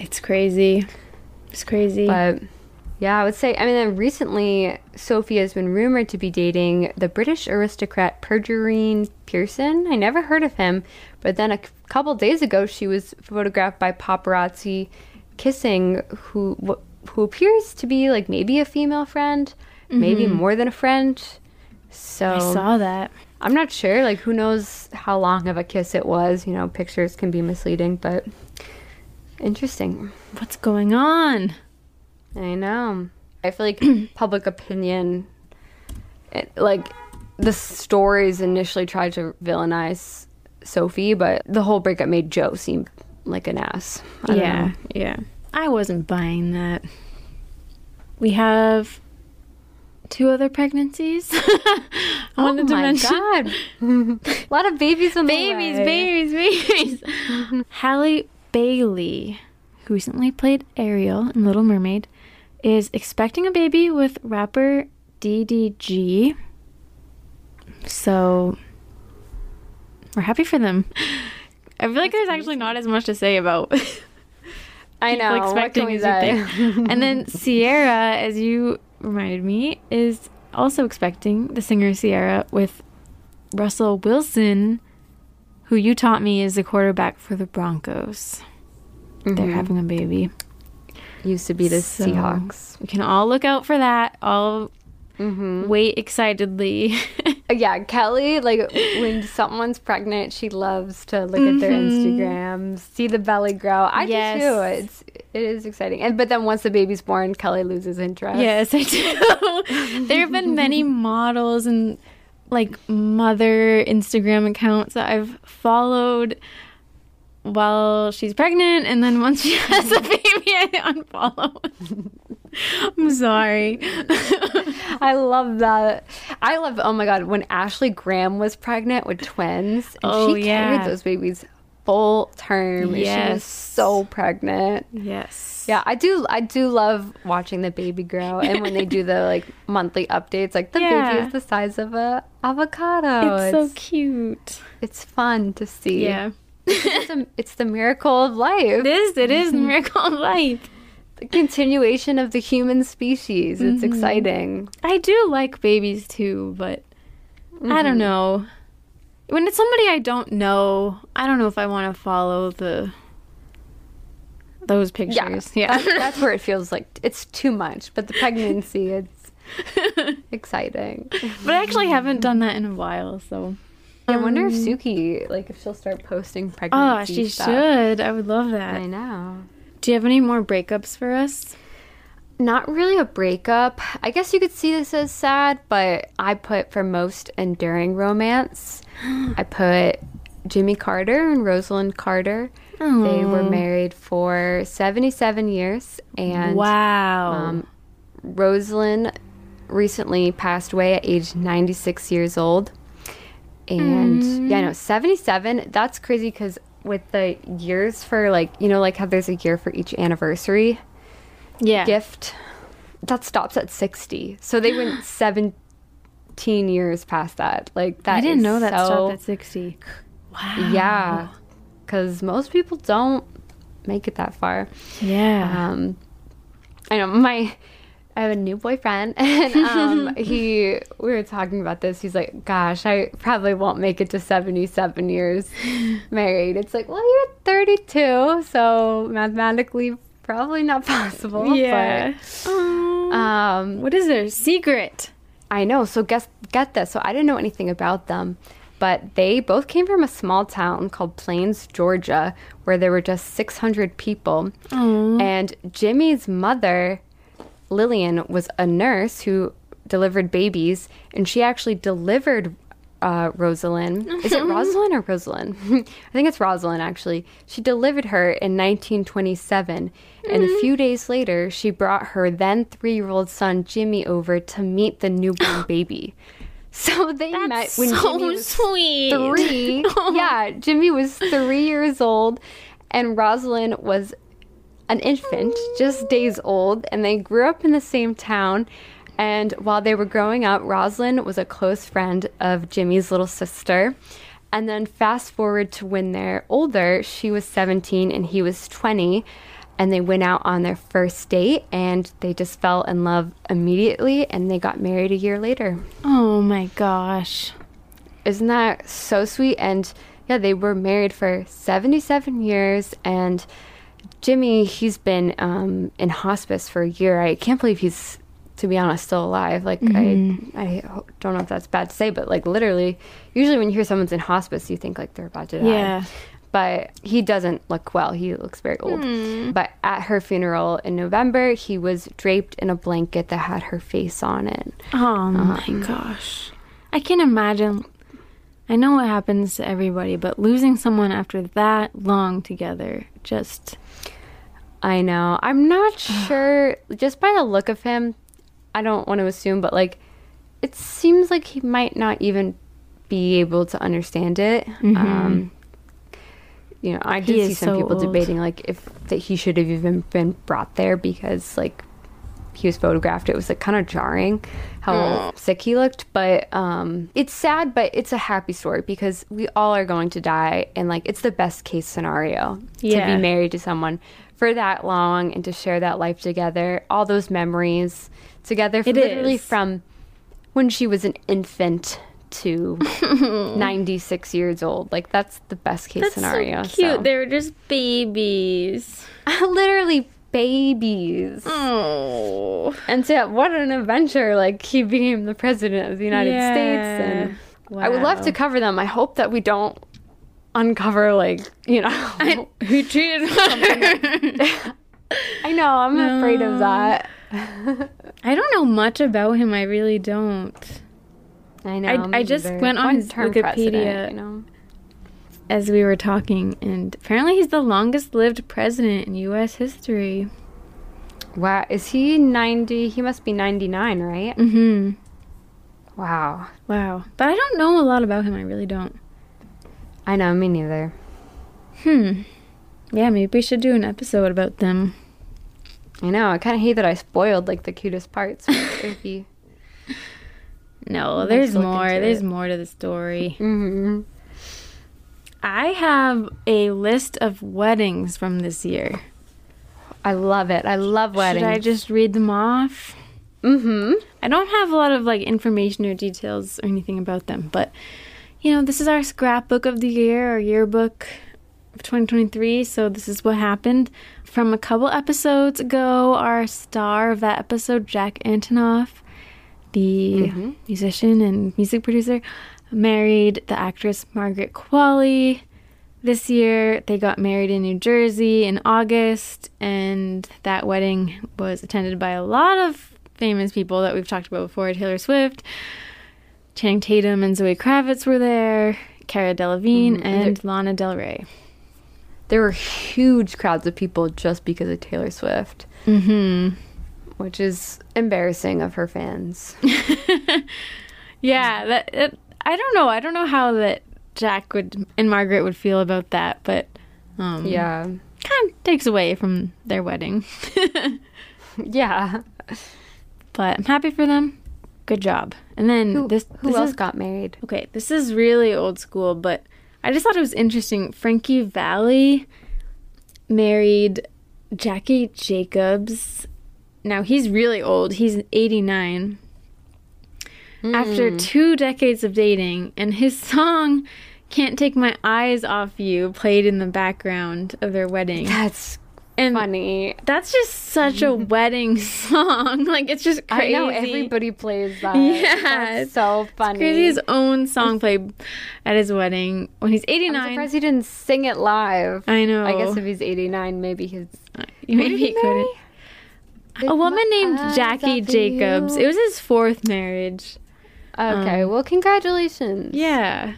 It's crazy. It's crazy. But yeah, I would say. I mean, then recently Sophie has been rumored to be dating the British aristocrat Peregrine Pearson. I never heard of him, but then a couple days ago, she was photographed by paparazzi kissing who who appears to be like maybe a female friend, maybe mm-hmm. more than a friend. So I saw that. I'm not sure. Like, who knows how long of a kiss it was? You know, pictures can be misleading, but interesting. What's going on? I know. I feel like public opinion, it, like the stories initially tried to villainize Sophie, but the whole breakup made Joe seem like an ass. I yeah, know. yeah. I wasn't buying that. We have two other pregnancies. I oh wanted oh to my mention god, a lot of babies on the babies, babies, babies. Halle Bailey, who recently played Ariel in Little Mermaid, is expecting a baby with rapper DDG. So we're happy for them. I feel like there's actually not as much to say about I know. expecting what is can a we say? and then Ciara, as you reminded me, is also expecting the singer Ciara with Russell Wilson, who you taught me is the quarterback for the Broncos. They're Mhm. having a baby. Used to be the So, Seahawks. We can all look out for that. All Mm-hmm. wait excitedly. Yeah, Kelly, like when someone's pregnant, she loves to look at their Instagrams, see the belly grow. I Yes. do too. It's it is exciting. And but then once the baby's born, Kelly loses interest. Yes, I do. there have been many models and like mother Instagram accounts that I've followed while she's pregnant, and then once she has a baby, I unfollow. I'm sorry. I love that. I love. Oh my god, when Ashley Graham was pregnant with twins, and Oh, she yeah. carried those babies full term. and She was Yes. so pregnant. yes. Yeah, I do. I do love watching the baby grow, and when they do the like monthly updates, like the Yeah. baby is the size of a avocado. It's so cute. it's fun to see. Yeah. it's, a- it's the miracle of life. It is. It is the miracle of life. Continuation of the human species. It's mm-hmm. exciting. I do like babies too, but I don't mm-hmm. know. When it's somebody I don't know, I don't know if I want to follow the those pictures. Yeah. That's, that's where it feels like it's too much. But the pregnancy, it's exciting. but I actually haven't done that in a while, so. I wonder if um, Suki, like, if she'll start posting ah, pregnancy. Oh, she stuff. should. I would love that. I know. Do you have any more breakups for us? Not really a breakup. I guess you could see this as sad, but I put for most enduring romance. I put Jimmy Carter and Rosalind Carter. They were married for 77 years, and wow. um, Rosalind recently passed away at age 96 years old. And yeah, no, 77, that's crazy because with the years for like, you know, like how there's a year for each anniversary yeah. gift, that stops at 60. So they went 17 years past that. Like that I didn't know that so- stopped at 60. Wow. Yeah. Because most people don't make it that far. Yeah. Um, I know my. I have a new boyfriend, and um, he. We were talking about this. He's like, "Gosh, I probably won't make it to seventy-seven years married." It's like, well, you're thirty-two, so mathematically, probably not possible. yeah. But, um, what is their secret? I know. So guess get this. So I didn't know anything about them, but they both came from a small town called Plains, Georgia, where there were just 600 people. And Jimmy's mother, Lillian, was a nurse who delivered babies, and she actually delivered uh, Rosalind. Is it Rosalind or Rosalind? I think it's Rosalind, actually. She delivered her in 1927, and a few days later, she brought her then three year old son, Jimmy, over to meet the newborn baby. So they met when so Jimmy was sweet. three. yeah, Jimmy was three years old, and Rosalind was an infant, just days old, and they grew up in the same town. And while they were growing up, Rosalind was a close friend of Jimmy's little sister. And then fast forward to when they're older, she was 17 and he was 20. And they went out on their first date and they just fell in love immediately and they got married a year later. Oh my gosh. Isn't that so sweet? And yeah, they were married for 77 years. And Jimmy, he's been um, in hospice for a year. I can't believe he's, to be honest, still alive. Like, I, mm-hmm. I don't know if that's bad to say, but like, literally, usually when you hear someone's in hospice, you think like they're about to die. Yeah. But he doesn't look well. He looks very old. Hmm. But at her funeral in November, he was draped in a blanket that had her face on it. Oh um, my gosh. I can't imagine. I know what happens to everybody, but losing someone after that long together just. I know. I'm not sure. Just by the look of him, I don't want to assume, but like, it seems like he might not even be able to understand it. Um, you know, I did see some so people old. debating like if that he should have even been brought there because like he was photographed. It was like kind of jarring how sick he looked, but um, it's sad, but it's a happy story because we all are going to die, and like it's the best case scenario to be married to someone for that long and to share that life together, all those memories together, It literally is. from when she was an infant to 96 years old. Like that's the best case That's scenario. so cute. so. They were just babies. literally babies. Oh. And so, what an adventure! Like he became the president of the United Yeah. States, and I would love to cover them. I hope that we don't uncover, like you know. I, Who treated her? know I'm afraid of that. I don't know much about him. I really don't. I know. I- I just neither. went on his Wikipedia. you know. As we were talking, and apparently he's the longest lived president in U.S. history. Wow, is he 90? He must be 99, right? Mm-hmm. Wow. Wow. But I don't know a lot about him. I really don't. I know, me neither. Hmm. Yeah, maybe we should do an episode about them. I know. I kind of hate that I spoiled like the cutest parts. No, there's more. There's it. more to the story. hmm I have a list of weddings from this year. I love it. I love weddings. Should I just read them off? Mm-hmm. I don't have a lot of like information or details or anything about them, but you know, this is our scrapbook of the year, our yearbook of 2023. So this is what happened from a couple episodes ago. Our star of that episode, Jack Antonoff, the musician and music producer, married the actress Margaret Qualley. This year, they got married in New Jersey in August, and that wedding was attended by a lot of famous people that we've talked about before. Taylor Swift, Channing Tatum, and Zoe Kravitz were there. Cara Delevingne Mhm. and Lana Del Rey. There were huge crowds of people just because of Taylor Swift, Mm-hmm. which is embarrassing of her fans. Yeah, that it, I don't know. I don't know how that Jack would and Margaret would feel about that, but um, yeah. kind of takes away from their wedding. Yeah. but I'm happy for them. Good job. And then Who, this who this else is- got married? Okay, this is really old school, but I just thought it was interesting. Frankie Valli married Jackie Jacobs. Now he's really old. He's 89. After hmm. two decades of dating, and his song "Can't Take My Eyes Off You" played in the background of their wedding, That's and funny. that's just such a wedding song. Like it's just crazy. I know everybody plays that. Yeah, That's it's- so funny. Crazy his own song played at his wedding when he's eighty nine. I'm 89. surprised he didn't sing it live. I know. I guess if he's 89, maybe he's. Uh, maybe he couldn't. A woman named Jackie Jacobs. you. It was his fourth marriage. Okay, Um, well, congratulations. Yeah.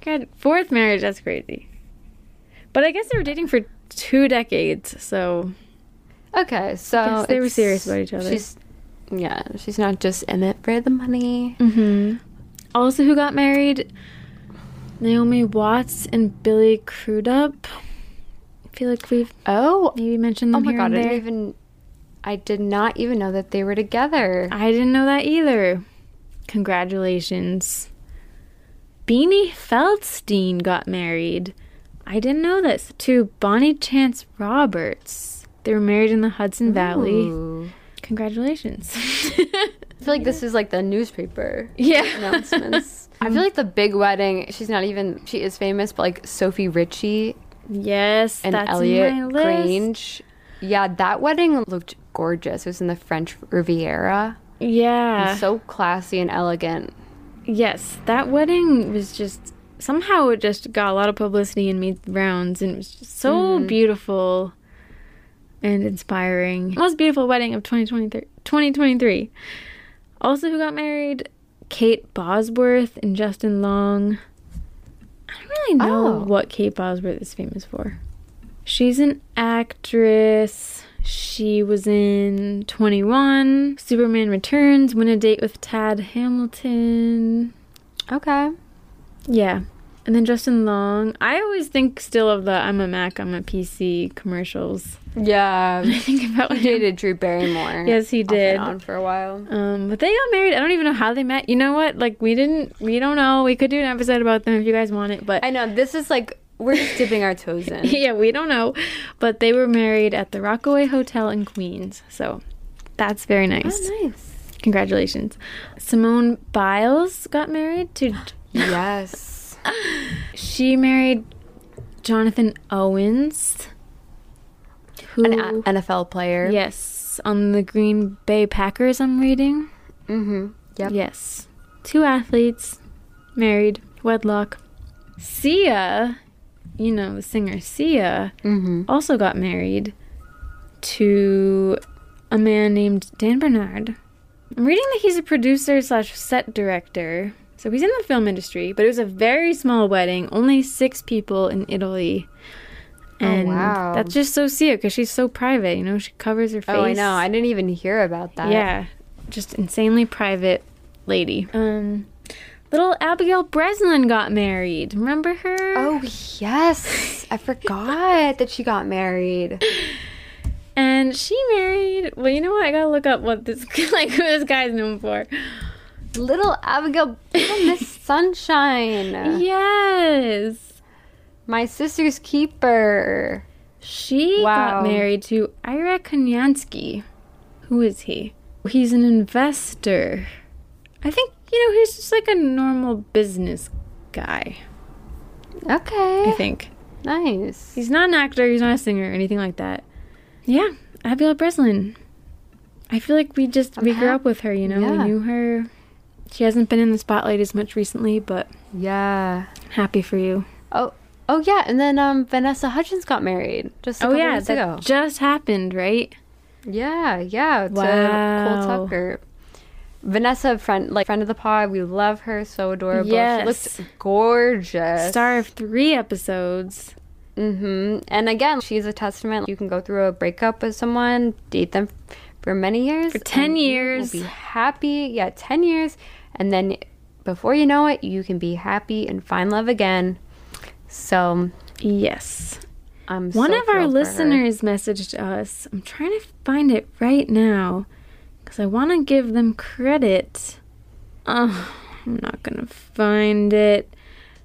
God, fourth marriage, that's crazy. But I guess they were dating for two decades, so Okay, so they were serious about each other. She's, yeah, she's not just in it for the money. hmm Also, who got married? Naomi Watts and Billy Crudup. I feel like we've Oh, maybe mentioned oh them my here god! I didn't even. I did not even know that they were together. I didn't know that either. Congratulations. Beanie Feldstein got married. I didn't know this. To Bonnie Chance Roberts. They were married in the Hudson Valley. Ooh. Congratulations. I feel like this is like the newspaper yeah. announcements. I feel like the big wedding. She's not even. She is famous, but like Sophie Richie Yes, and that's Elliot in my list. Grainge. Yeah, that wedding looked gorgeous. It was in the French Riviera. Yeah. So classy and elegant. yes, that wedding was just somehow it just got a lot of publicity and made rounds and it was just so Mm-hmm. beautiful and inspiring. Most beautiful wedding of 2023. 2023. Also who got married? Kate Bosworth and Justin Long. I don't really know Oh. what Kate Bosworth is famous for. She's an actress. She was in 21, Superman Returns, Win a Date with Tad Hamilton. Okay. Yeah. And then Justin Long. I always think still of the I'm a Mac, I'm a PC commercials. Yeah. I think about when He dated Drew Barrymore. Yes, he did. on for a while. Um, but they got married. I don't even know how they met. You know what? Like we didn't. We don't know. We could do an episode about them if you guys want it. But I know this is like we're just dipping our toes in. yeah, we don't know. But they were married at the Rockaway Hotel in Queens. So that's very nice. Oh, nice. Congratulations. Simone Biles got married to. Yes. She married Jonathan Owens. Who? An NFL player. yes, on the Green Bay Packers. I'm reading. Mm-hmm. Yep. Yes. Two athletes, married, wedlock. Sia, you know, the singer Sia, Mm-hmm. also got married to a man named Dan Bernard. I'm reading that he's a producer slash set director. So he's in the film industry, but it was a very small wedding, only six people in Italy. And wow. that's just so Sia because she's so private, you know, she covers her face. Oh, I know. I didn't even hear about that. Yeah, just insanely private lady. Um, little Abigail Breslin got married. Remember her? Oh yes, I forgot that she got married. and she married. Well, you know what? I gotta look up what this like who this guy's known for. Little Abigail, little Miss Sunshine, Yes, my sister's keeper. she Wow. got married to Ira Kunyansky. Who is he? He's an investor. I think you know he's just like a normal business guy. Okay, I think. nice. He's not an actor, he's not a singer or anything like that. Yeah, Abigail Breslin. I feel like we just we grew hap- up with her, you know. yeah. We knew her. She hasn't been in the spotlight as much recently, but Yeah. happy for you. Oh, oh yeah. And then um, Vanessa Hudgens got married just a oh yeah, that ago. just happened, right? Yeah, yeah. To Wow. Cole Tucker. Vanessa, friend like friend of the pod. We love her. So adorable. Yes. She looks gorgeous. Star of three episodes. hmm And again, she's a testament. You can go through a breakup with someone, date them for many years. For 10 years. Be happy. Yeah, 10 years. And then before you know it, you can be happy and find love again. So Yes. I'm One so of our her. listeners messaged us. I'm trying to find it right now because I want to give them credit. Oh, I'm not going to find it.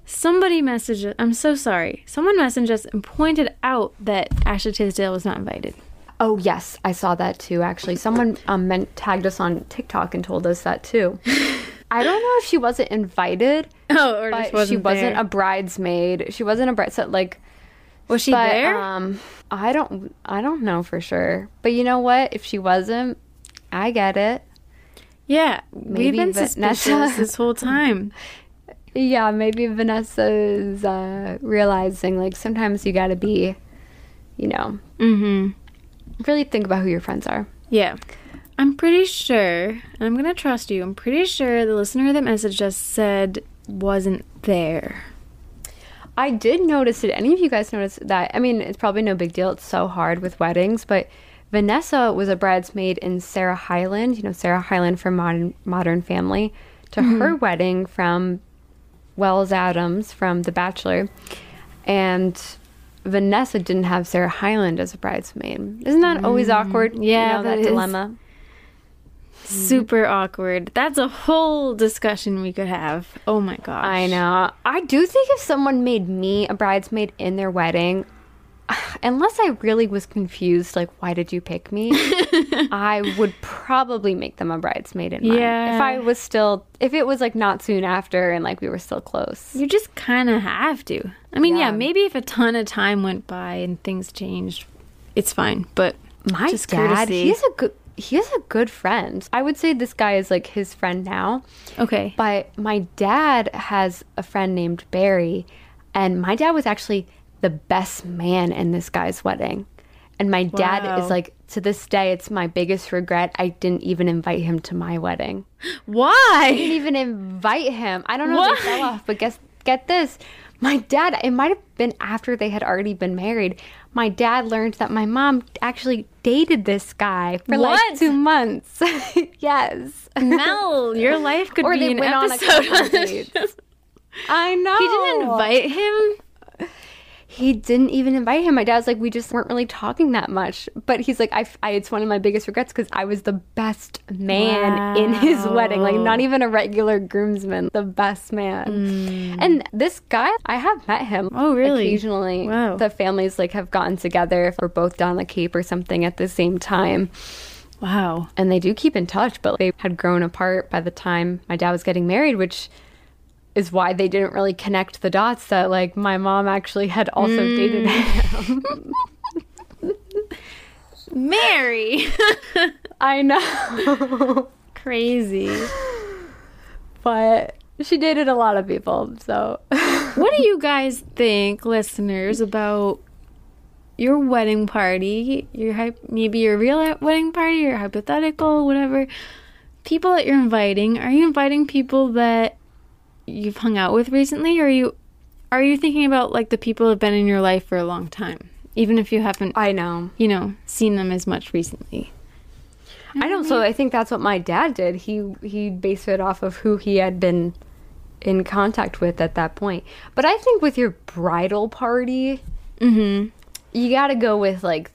Somebody messaged us. I'm so sorry. Someone messaged us and pointed out that Ashley Tisdale was not invited. Oh yes, I saw that too. Actually, someone um, meant, tagged us on TikTok and told us that too. I don't know if she wasn't invited, Oh, or but just wasn't she wasn't there. a bridesmaid. She wasn't a bridesmaid. So like, was she but, there? Um, I don't. I don't know for sure. But you know what? If she wasn't, I get it. yeah, we've been Vanessa- suspicious this whole time. Yeah, maybe Vanessa's uh, realizing like sometimes you got to be, you know, mm-hmm. really think about who your friends are. Yeah. I'm pretty sure, and I'm going to trust you, I'm pretty sure the listener that messaged us said wasn't there. I did notice. Did any of you guys notice that? I mean, it's probably no big deal. It's so hard with weddings, but Vanessa was a bridesmaid in Sarah Hyland. You know, Sarah Hyland from Modern Modern Family, to mm-hmm. her wedding from Wells Adams from The Bachelor, and Vanessa didn't have Sarah Hyland as a bridesmaid. Isn't that always mm. awkward? Yeah, you know, that that dilemma. Mm-hmm. Super awkward. That's a whole discussion we could have. Oh my gosh. I know. I do think if someone made me a bridesmaid in their wedding, unless I really was confused, like, why did you pick me? I would probably make them a bridesmaid in mine. Yeah. If I was still, if it was like not soon after and like we were still close. You just kind of have to. I mean, yeah. Yeah. maybe if a ton of time went by and things changed, it's fine. But My just dad, courtesy. he's a good. He is a good friend. I would say this guy is like his friend now. okay. But my dad has a friend named Barry, and my dad was actually the best man in this guy's wedding. And my dad Wow. is like, to this day, it's my biggest regret. I didn't even invite him to my wedding. Why? I didn't even invite him. I don't know if they Why? fell off, but guess get this. My dad, it might have been after they had already been married. My dad learned that my mom actually dated this guy for What? like two months. yes. Mel, your life could Or be an went on a episode couple on dates. I know. He didn't invite him. He didn't even invite him. My dad's like, we just weren't really talking that much. But he's like, I, I it's one of my biggest regrets because I was the best man in his wedding. Like, not even a regular groomsman, the best man. Mm. And this guy, I have met him. Oh, really? Occasionally. Wow. The families like have gotten together if we're both down the Cape or something at the same time. Wow. And they do keep in touch, but they had grown apart by the time my dad was getting married, which is why they didn't really connect the dots that like my mom actually had also dated mm. him. Mary. I know. Crazy. but she dated a lot of people, so What do you guys think, listeners, about your wedding party? Your maybe your real wedding party, your hypothetical, whatever. People that you're inviting. Are you inviting people that you've hung out with recently, or are you are you thinking about like the people have been in your life for a long time, even if you haven't, I know. you know, seen them as much recently? I don't so I think that's what my dad did. He he based it off of who he had been in contact with at that point. But I think with your bridal party, Mm-hmm. you got to go with like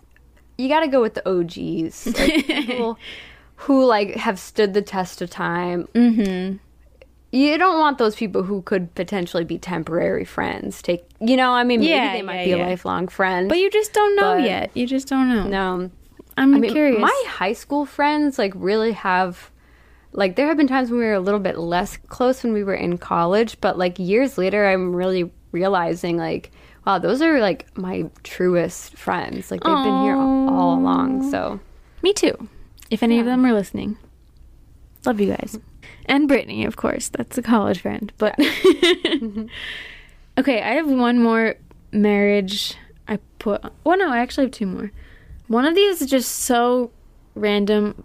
you got to go with the OGs, like people who like have stood the test of time. Mm-hmm. You don't want those people who could potentially be temporary friends. Take, you know, I mean, maybe Yeah, they might yeah, be yeah. a lifelong friend. But you just don't know yet. You just don't know. no, I'm I mean, curious. my high school friends like really have like there have been times when we were a little bit less close when we were in college, but like years later I'm really realizing like wow, those are like my truest friends. Like they've been here all, all along. So, Me too. If any of them are listening. Love you guys. And Brittany, of course. That's a college friend. But mm-hmm. Okay, I have one more marriage I put well oh, no, I actually have two more. One of these is just so random,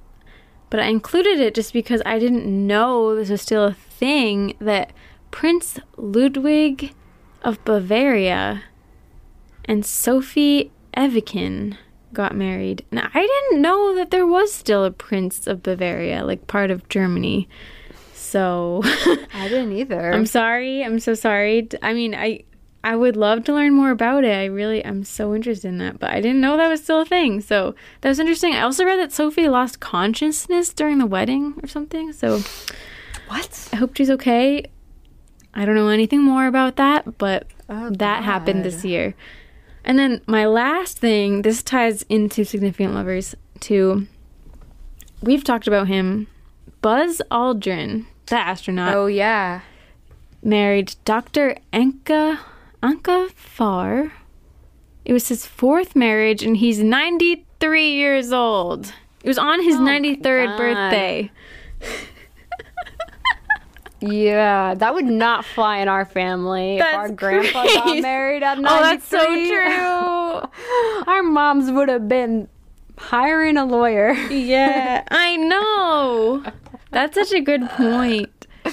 but I included it just because I didn't know this was still a thing that Prince Ludwig of Bavaria and Sophie Evekink got married. And I didn't know that there was still a Prince of Bavaria, like part of Germany. So I didn't either. I'm sorry. I'm so sorry. I mean, I I would love to learn more about it. I really I'm so interested in that, but I didn't know that was still a thing. So that was interesting. I also read that Sophie lost consciousness during the wedding or something. So what? I hope she's okay. I don't know anything more about that, but Oh, that happened this year. And then my last thing, this ties into significant lovers too. We've talked about him. Buzz Aldrin, the astronaut, Oh yeah. married Dr. Anca Anca Faur. It was his fourth marriage and he's 93 years old. It was on his 93rd birthday. Yeah, that would not fly in our family if our That's grandpa got married at 93. Oh, that's so true. our moms would have been hiring a lawyer. Yeah, I know. That's such a good point.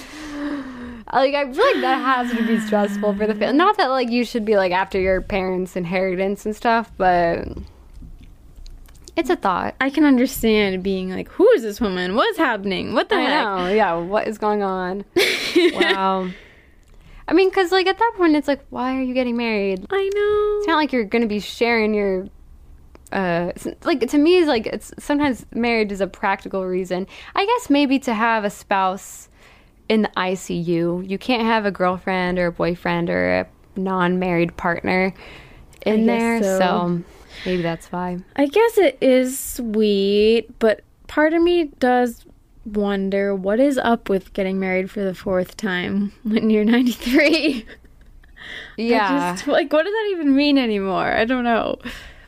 Like I feel like that has to be stressful for the family. Not that like you should be like after your parents' inheritance and stuff, but it's a thought. I can understand being like, who is this woman? What's happening? What the I heck? know. Yeah, what is going on? wow. I mean, because like at that point, it's like, why are you getting married? I know. It's not like you're gonna be sharing your. Uh, like to me, is like it's sometimes marriage is a practical reason. I guess maybe to have a spouse in the ICU, you can't have a girlfriend or a boyfriend or a non-married partner in there. So. so. maybe that's why. I guess it is sweet, but part of me does wonder what is up with getting married for the fourth time when you're 93. Yeah, Just, like, what does that even mean anymore? I don't know.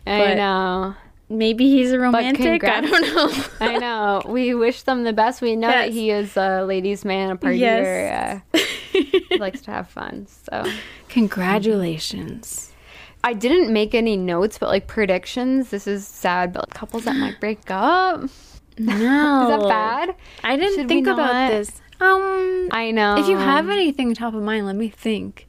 I but- know. Maybe he's a romantic. I don't know. I know. We wish them the best. We know that he is a ladies' man, a partier. Yes. Uh, he likes to have fun. So Congratulations. I didn't make any notes, but like predictions. This is sad, but couples that might break up. No, Is that bad? I didn't Should think about this. Um, I know. if you have anything top of mind, let me think.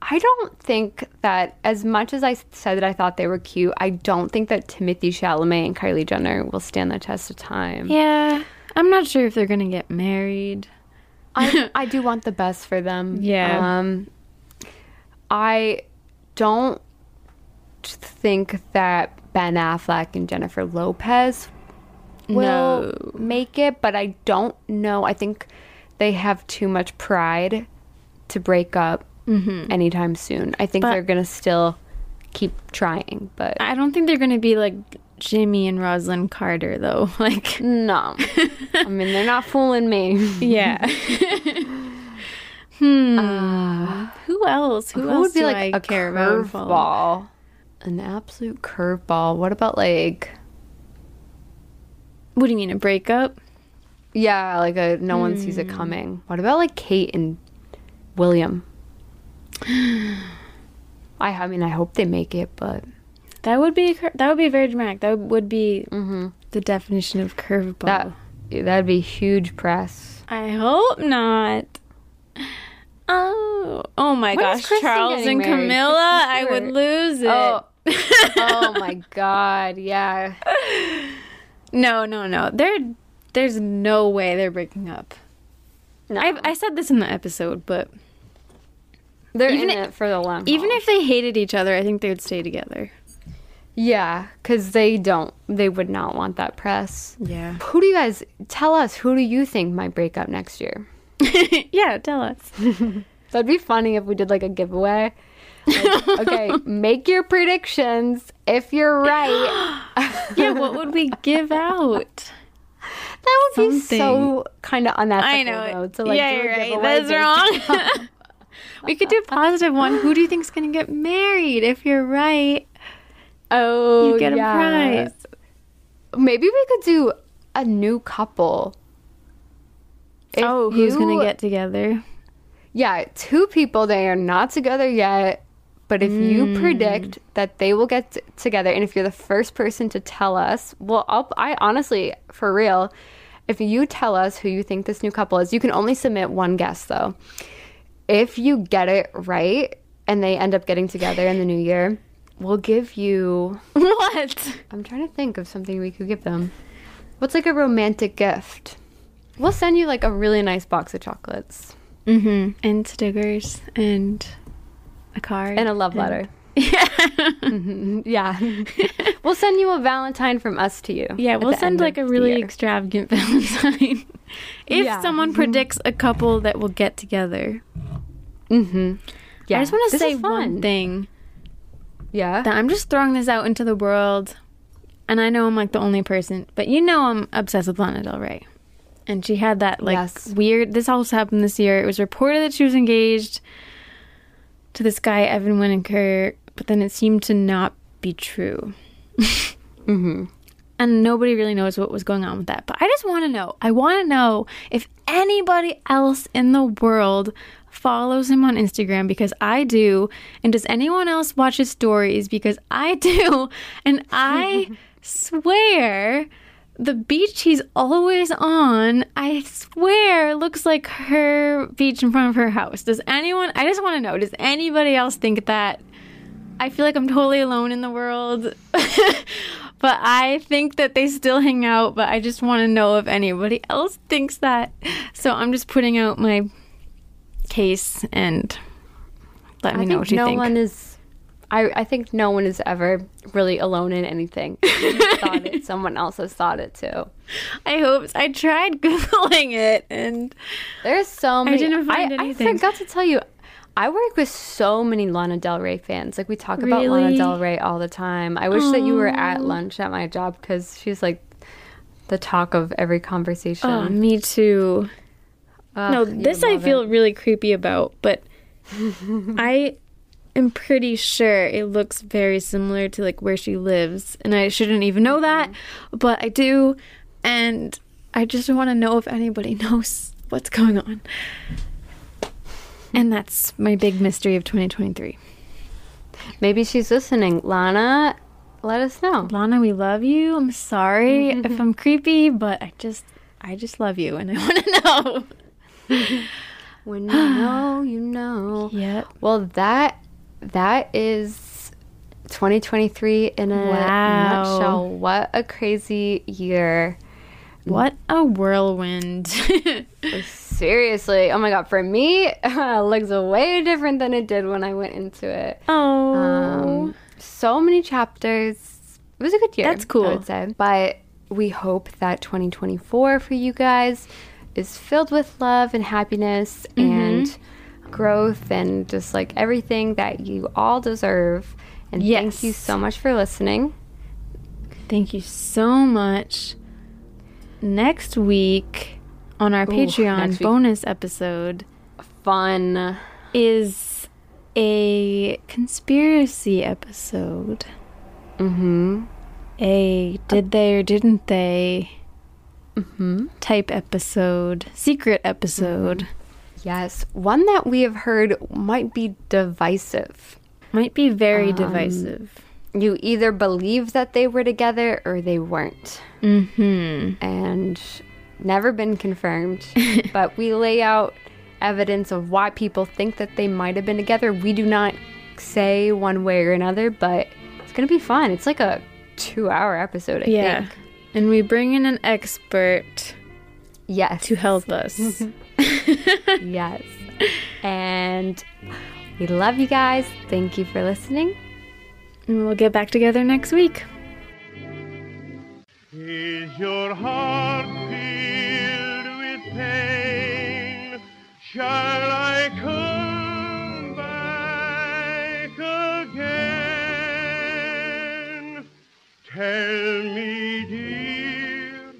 I don't think that as much as I said that I thought they were cute, I don't think that Timothée Chalamet and Kylie Jenner will stand the test of time. Yeah, I'm not sure if they're gonna get married. I I do want the best for them. Yeah. Um, I don't think that Ben Affleck and Jennifer Lopez will No. make it, but I don't know. I think they have too much pride to break up anytime soon. I think But- they're gonna still keep trying, but I don't think they're gonna be like Jimmy and Rosalynn Carter though. Like no. I mean, they're not fooling me. Yeah. hmm. who else? Who, Who else would be like I a care curveball? An absolute curveball. What about like What do you mean a breakup? yeah, like a no one sees Hmm. it coming. What about like Kate and William? I I mean I hope they make it, but That would be that would be very dramatic. That would be mm-hmm. the definition of curveball. that that'd be huge press. I hope not. Oh, oh my When gosh, Charles and married? Camilla, I would lose oh. it. Oh. oh my god, yeah. No, no, no. There, there's no way they're breaking up. No. I I said this in the episode, but They're even in i- it for the long even haul. if they hated each other, I think they would stay together. Yeah, because they don't. They would not want that press. Yeah. Who do you guys tell us? Who do you think might break up next year? yeah, tell us. That'd be funny if we did like a giveaway. Like, okay, make your predictions. If you're right, yeah, what would we give out? that would be so kind of unethical. I know. Though, to, like, yeah, you're right. That's wrong. We could do a positive one. Who do you think's gonna get married? If you're right, Oh, you get yeah. a prize. Maybe we could do a new couple. If oh, who's you- gonna get together? Yeah, two people. They are not together yet. But if Mm. you predict that they will get t- together, and if you're the first person to tell us, well, I'll, I honestly, for real, if you tell us who you think this new couple is, you can only submit one guess though. If you get it right and they end up getting together in the new year, we'll give you. What? I'm trying to think of something we could give them. What's like a romantic gift? We'll send you like a really nice box of chocolates Mm-hmm. And stickers and a card and a love letter. Yeah. Mhm, Yeah. we'll send you a Valentine from us to you. Yeah, we'll send like a really extravagant Valentine. if Yeah. someone predicts a couple that will get together. Mm-hmm. Yeah. I just want to say one thing. Yeah. that I'm just throwing this out into the world. And I know I'm like the only person, but you know I'm obsessed with Lana Del Rey. And she had that like Yes. weird this also happened this year. It was reported that she was engaged to this guy Evan Winiker, but then it seemed to not be true. mm-hmm. And nobody really knows what was going on with that. But I just want to know. I want to know if anybody else in the world follows him on Instagram because I do. And does anyone else watch his stories because I do? And I swear the beach he's always on, I swear looks like her beach in front of her house. Does anyone, I just want to know, does anybody else think that? I feel like I'm totally alone in the world. but I think that they still hang out, but I just want to know if anybody else thinks that. So I'm just putting out my case and let me I know think what you no think. No one is. I, I think no one is ever really alone in anything. Thought it, someone else has thought it too. I hope I tried googling it and There's so many. didn't find I, anything. I forgot to tell you. I work with so many Lana Del Rey fans. Like we talk about Lana Del Rey all the time. I wish that you were at lunch at my job because she's like the talk of every conversation. oh, me too. Ugh, no, this I feel it. really creepy about, but I am pretty sure it looks very similar to like where she lives, and I shouldn't even know that, mm-hmm. but I do, and I just want to know if anybody knows what's going on. And that's my big mystery of 2023. Maybe she's listening. Lana, let us know. Lana, we love you. I'm sorry if mm-hmm. I'm creepy, but I just I just love you and I want to know. When you know, you know. Yep. Well, that that is 2023 in a Wow. nutshell. What a crazy year. What a whirlwind. Seriously. Oh my god, for me, it looks way different than it did when I went into it. Oh. Um, so many chapters. It was a good year. That's cool. I would say. But we hope that 2024 for you guys is filled with love and happiness Mm-hmm. and growth and just like everything that you all deserve. And Yes. thank you so much for listening. Thank you so much. Next week on our Patreon bonus episode Fun. is a conspiracy episode. Mm-hmm. A did they or didn't they mm-hmm. type episode, secret episode. Mm-hmm. Yes. One that we have heard might be divisive. Might be very um, divisive. You either believe that they were together or they weren't. Mm-hmm. and never been confirmed. but we lay out evidence of why people think that they might have been together. We do not say one way or another, but it's gonna be fun. It's like a two-hour episode, I Yeah. think. And we bring in an expert Yes, to help us. yes. And we love you guys. Thank you for listening. and we'll get back together next week. Is your heart filled with pain? Shall I come back again? Tell me, dear.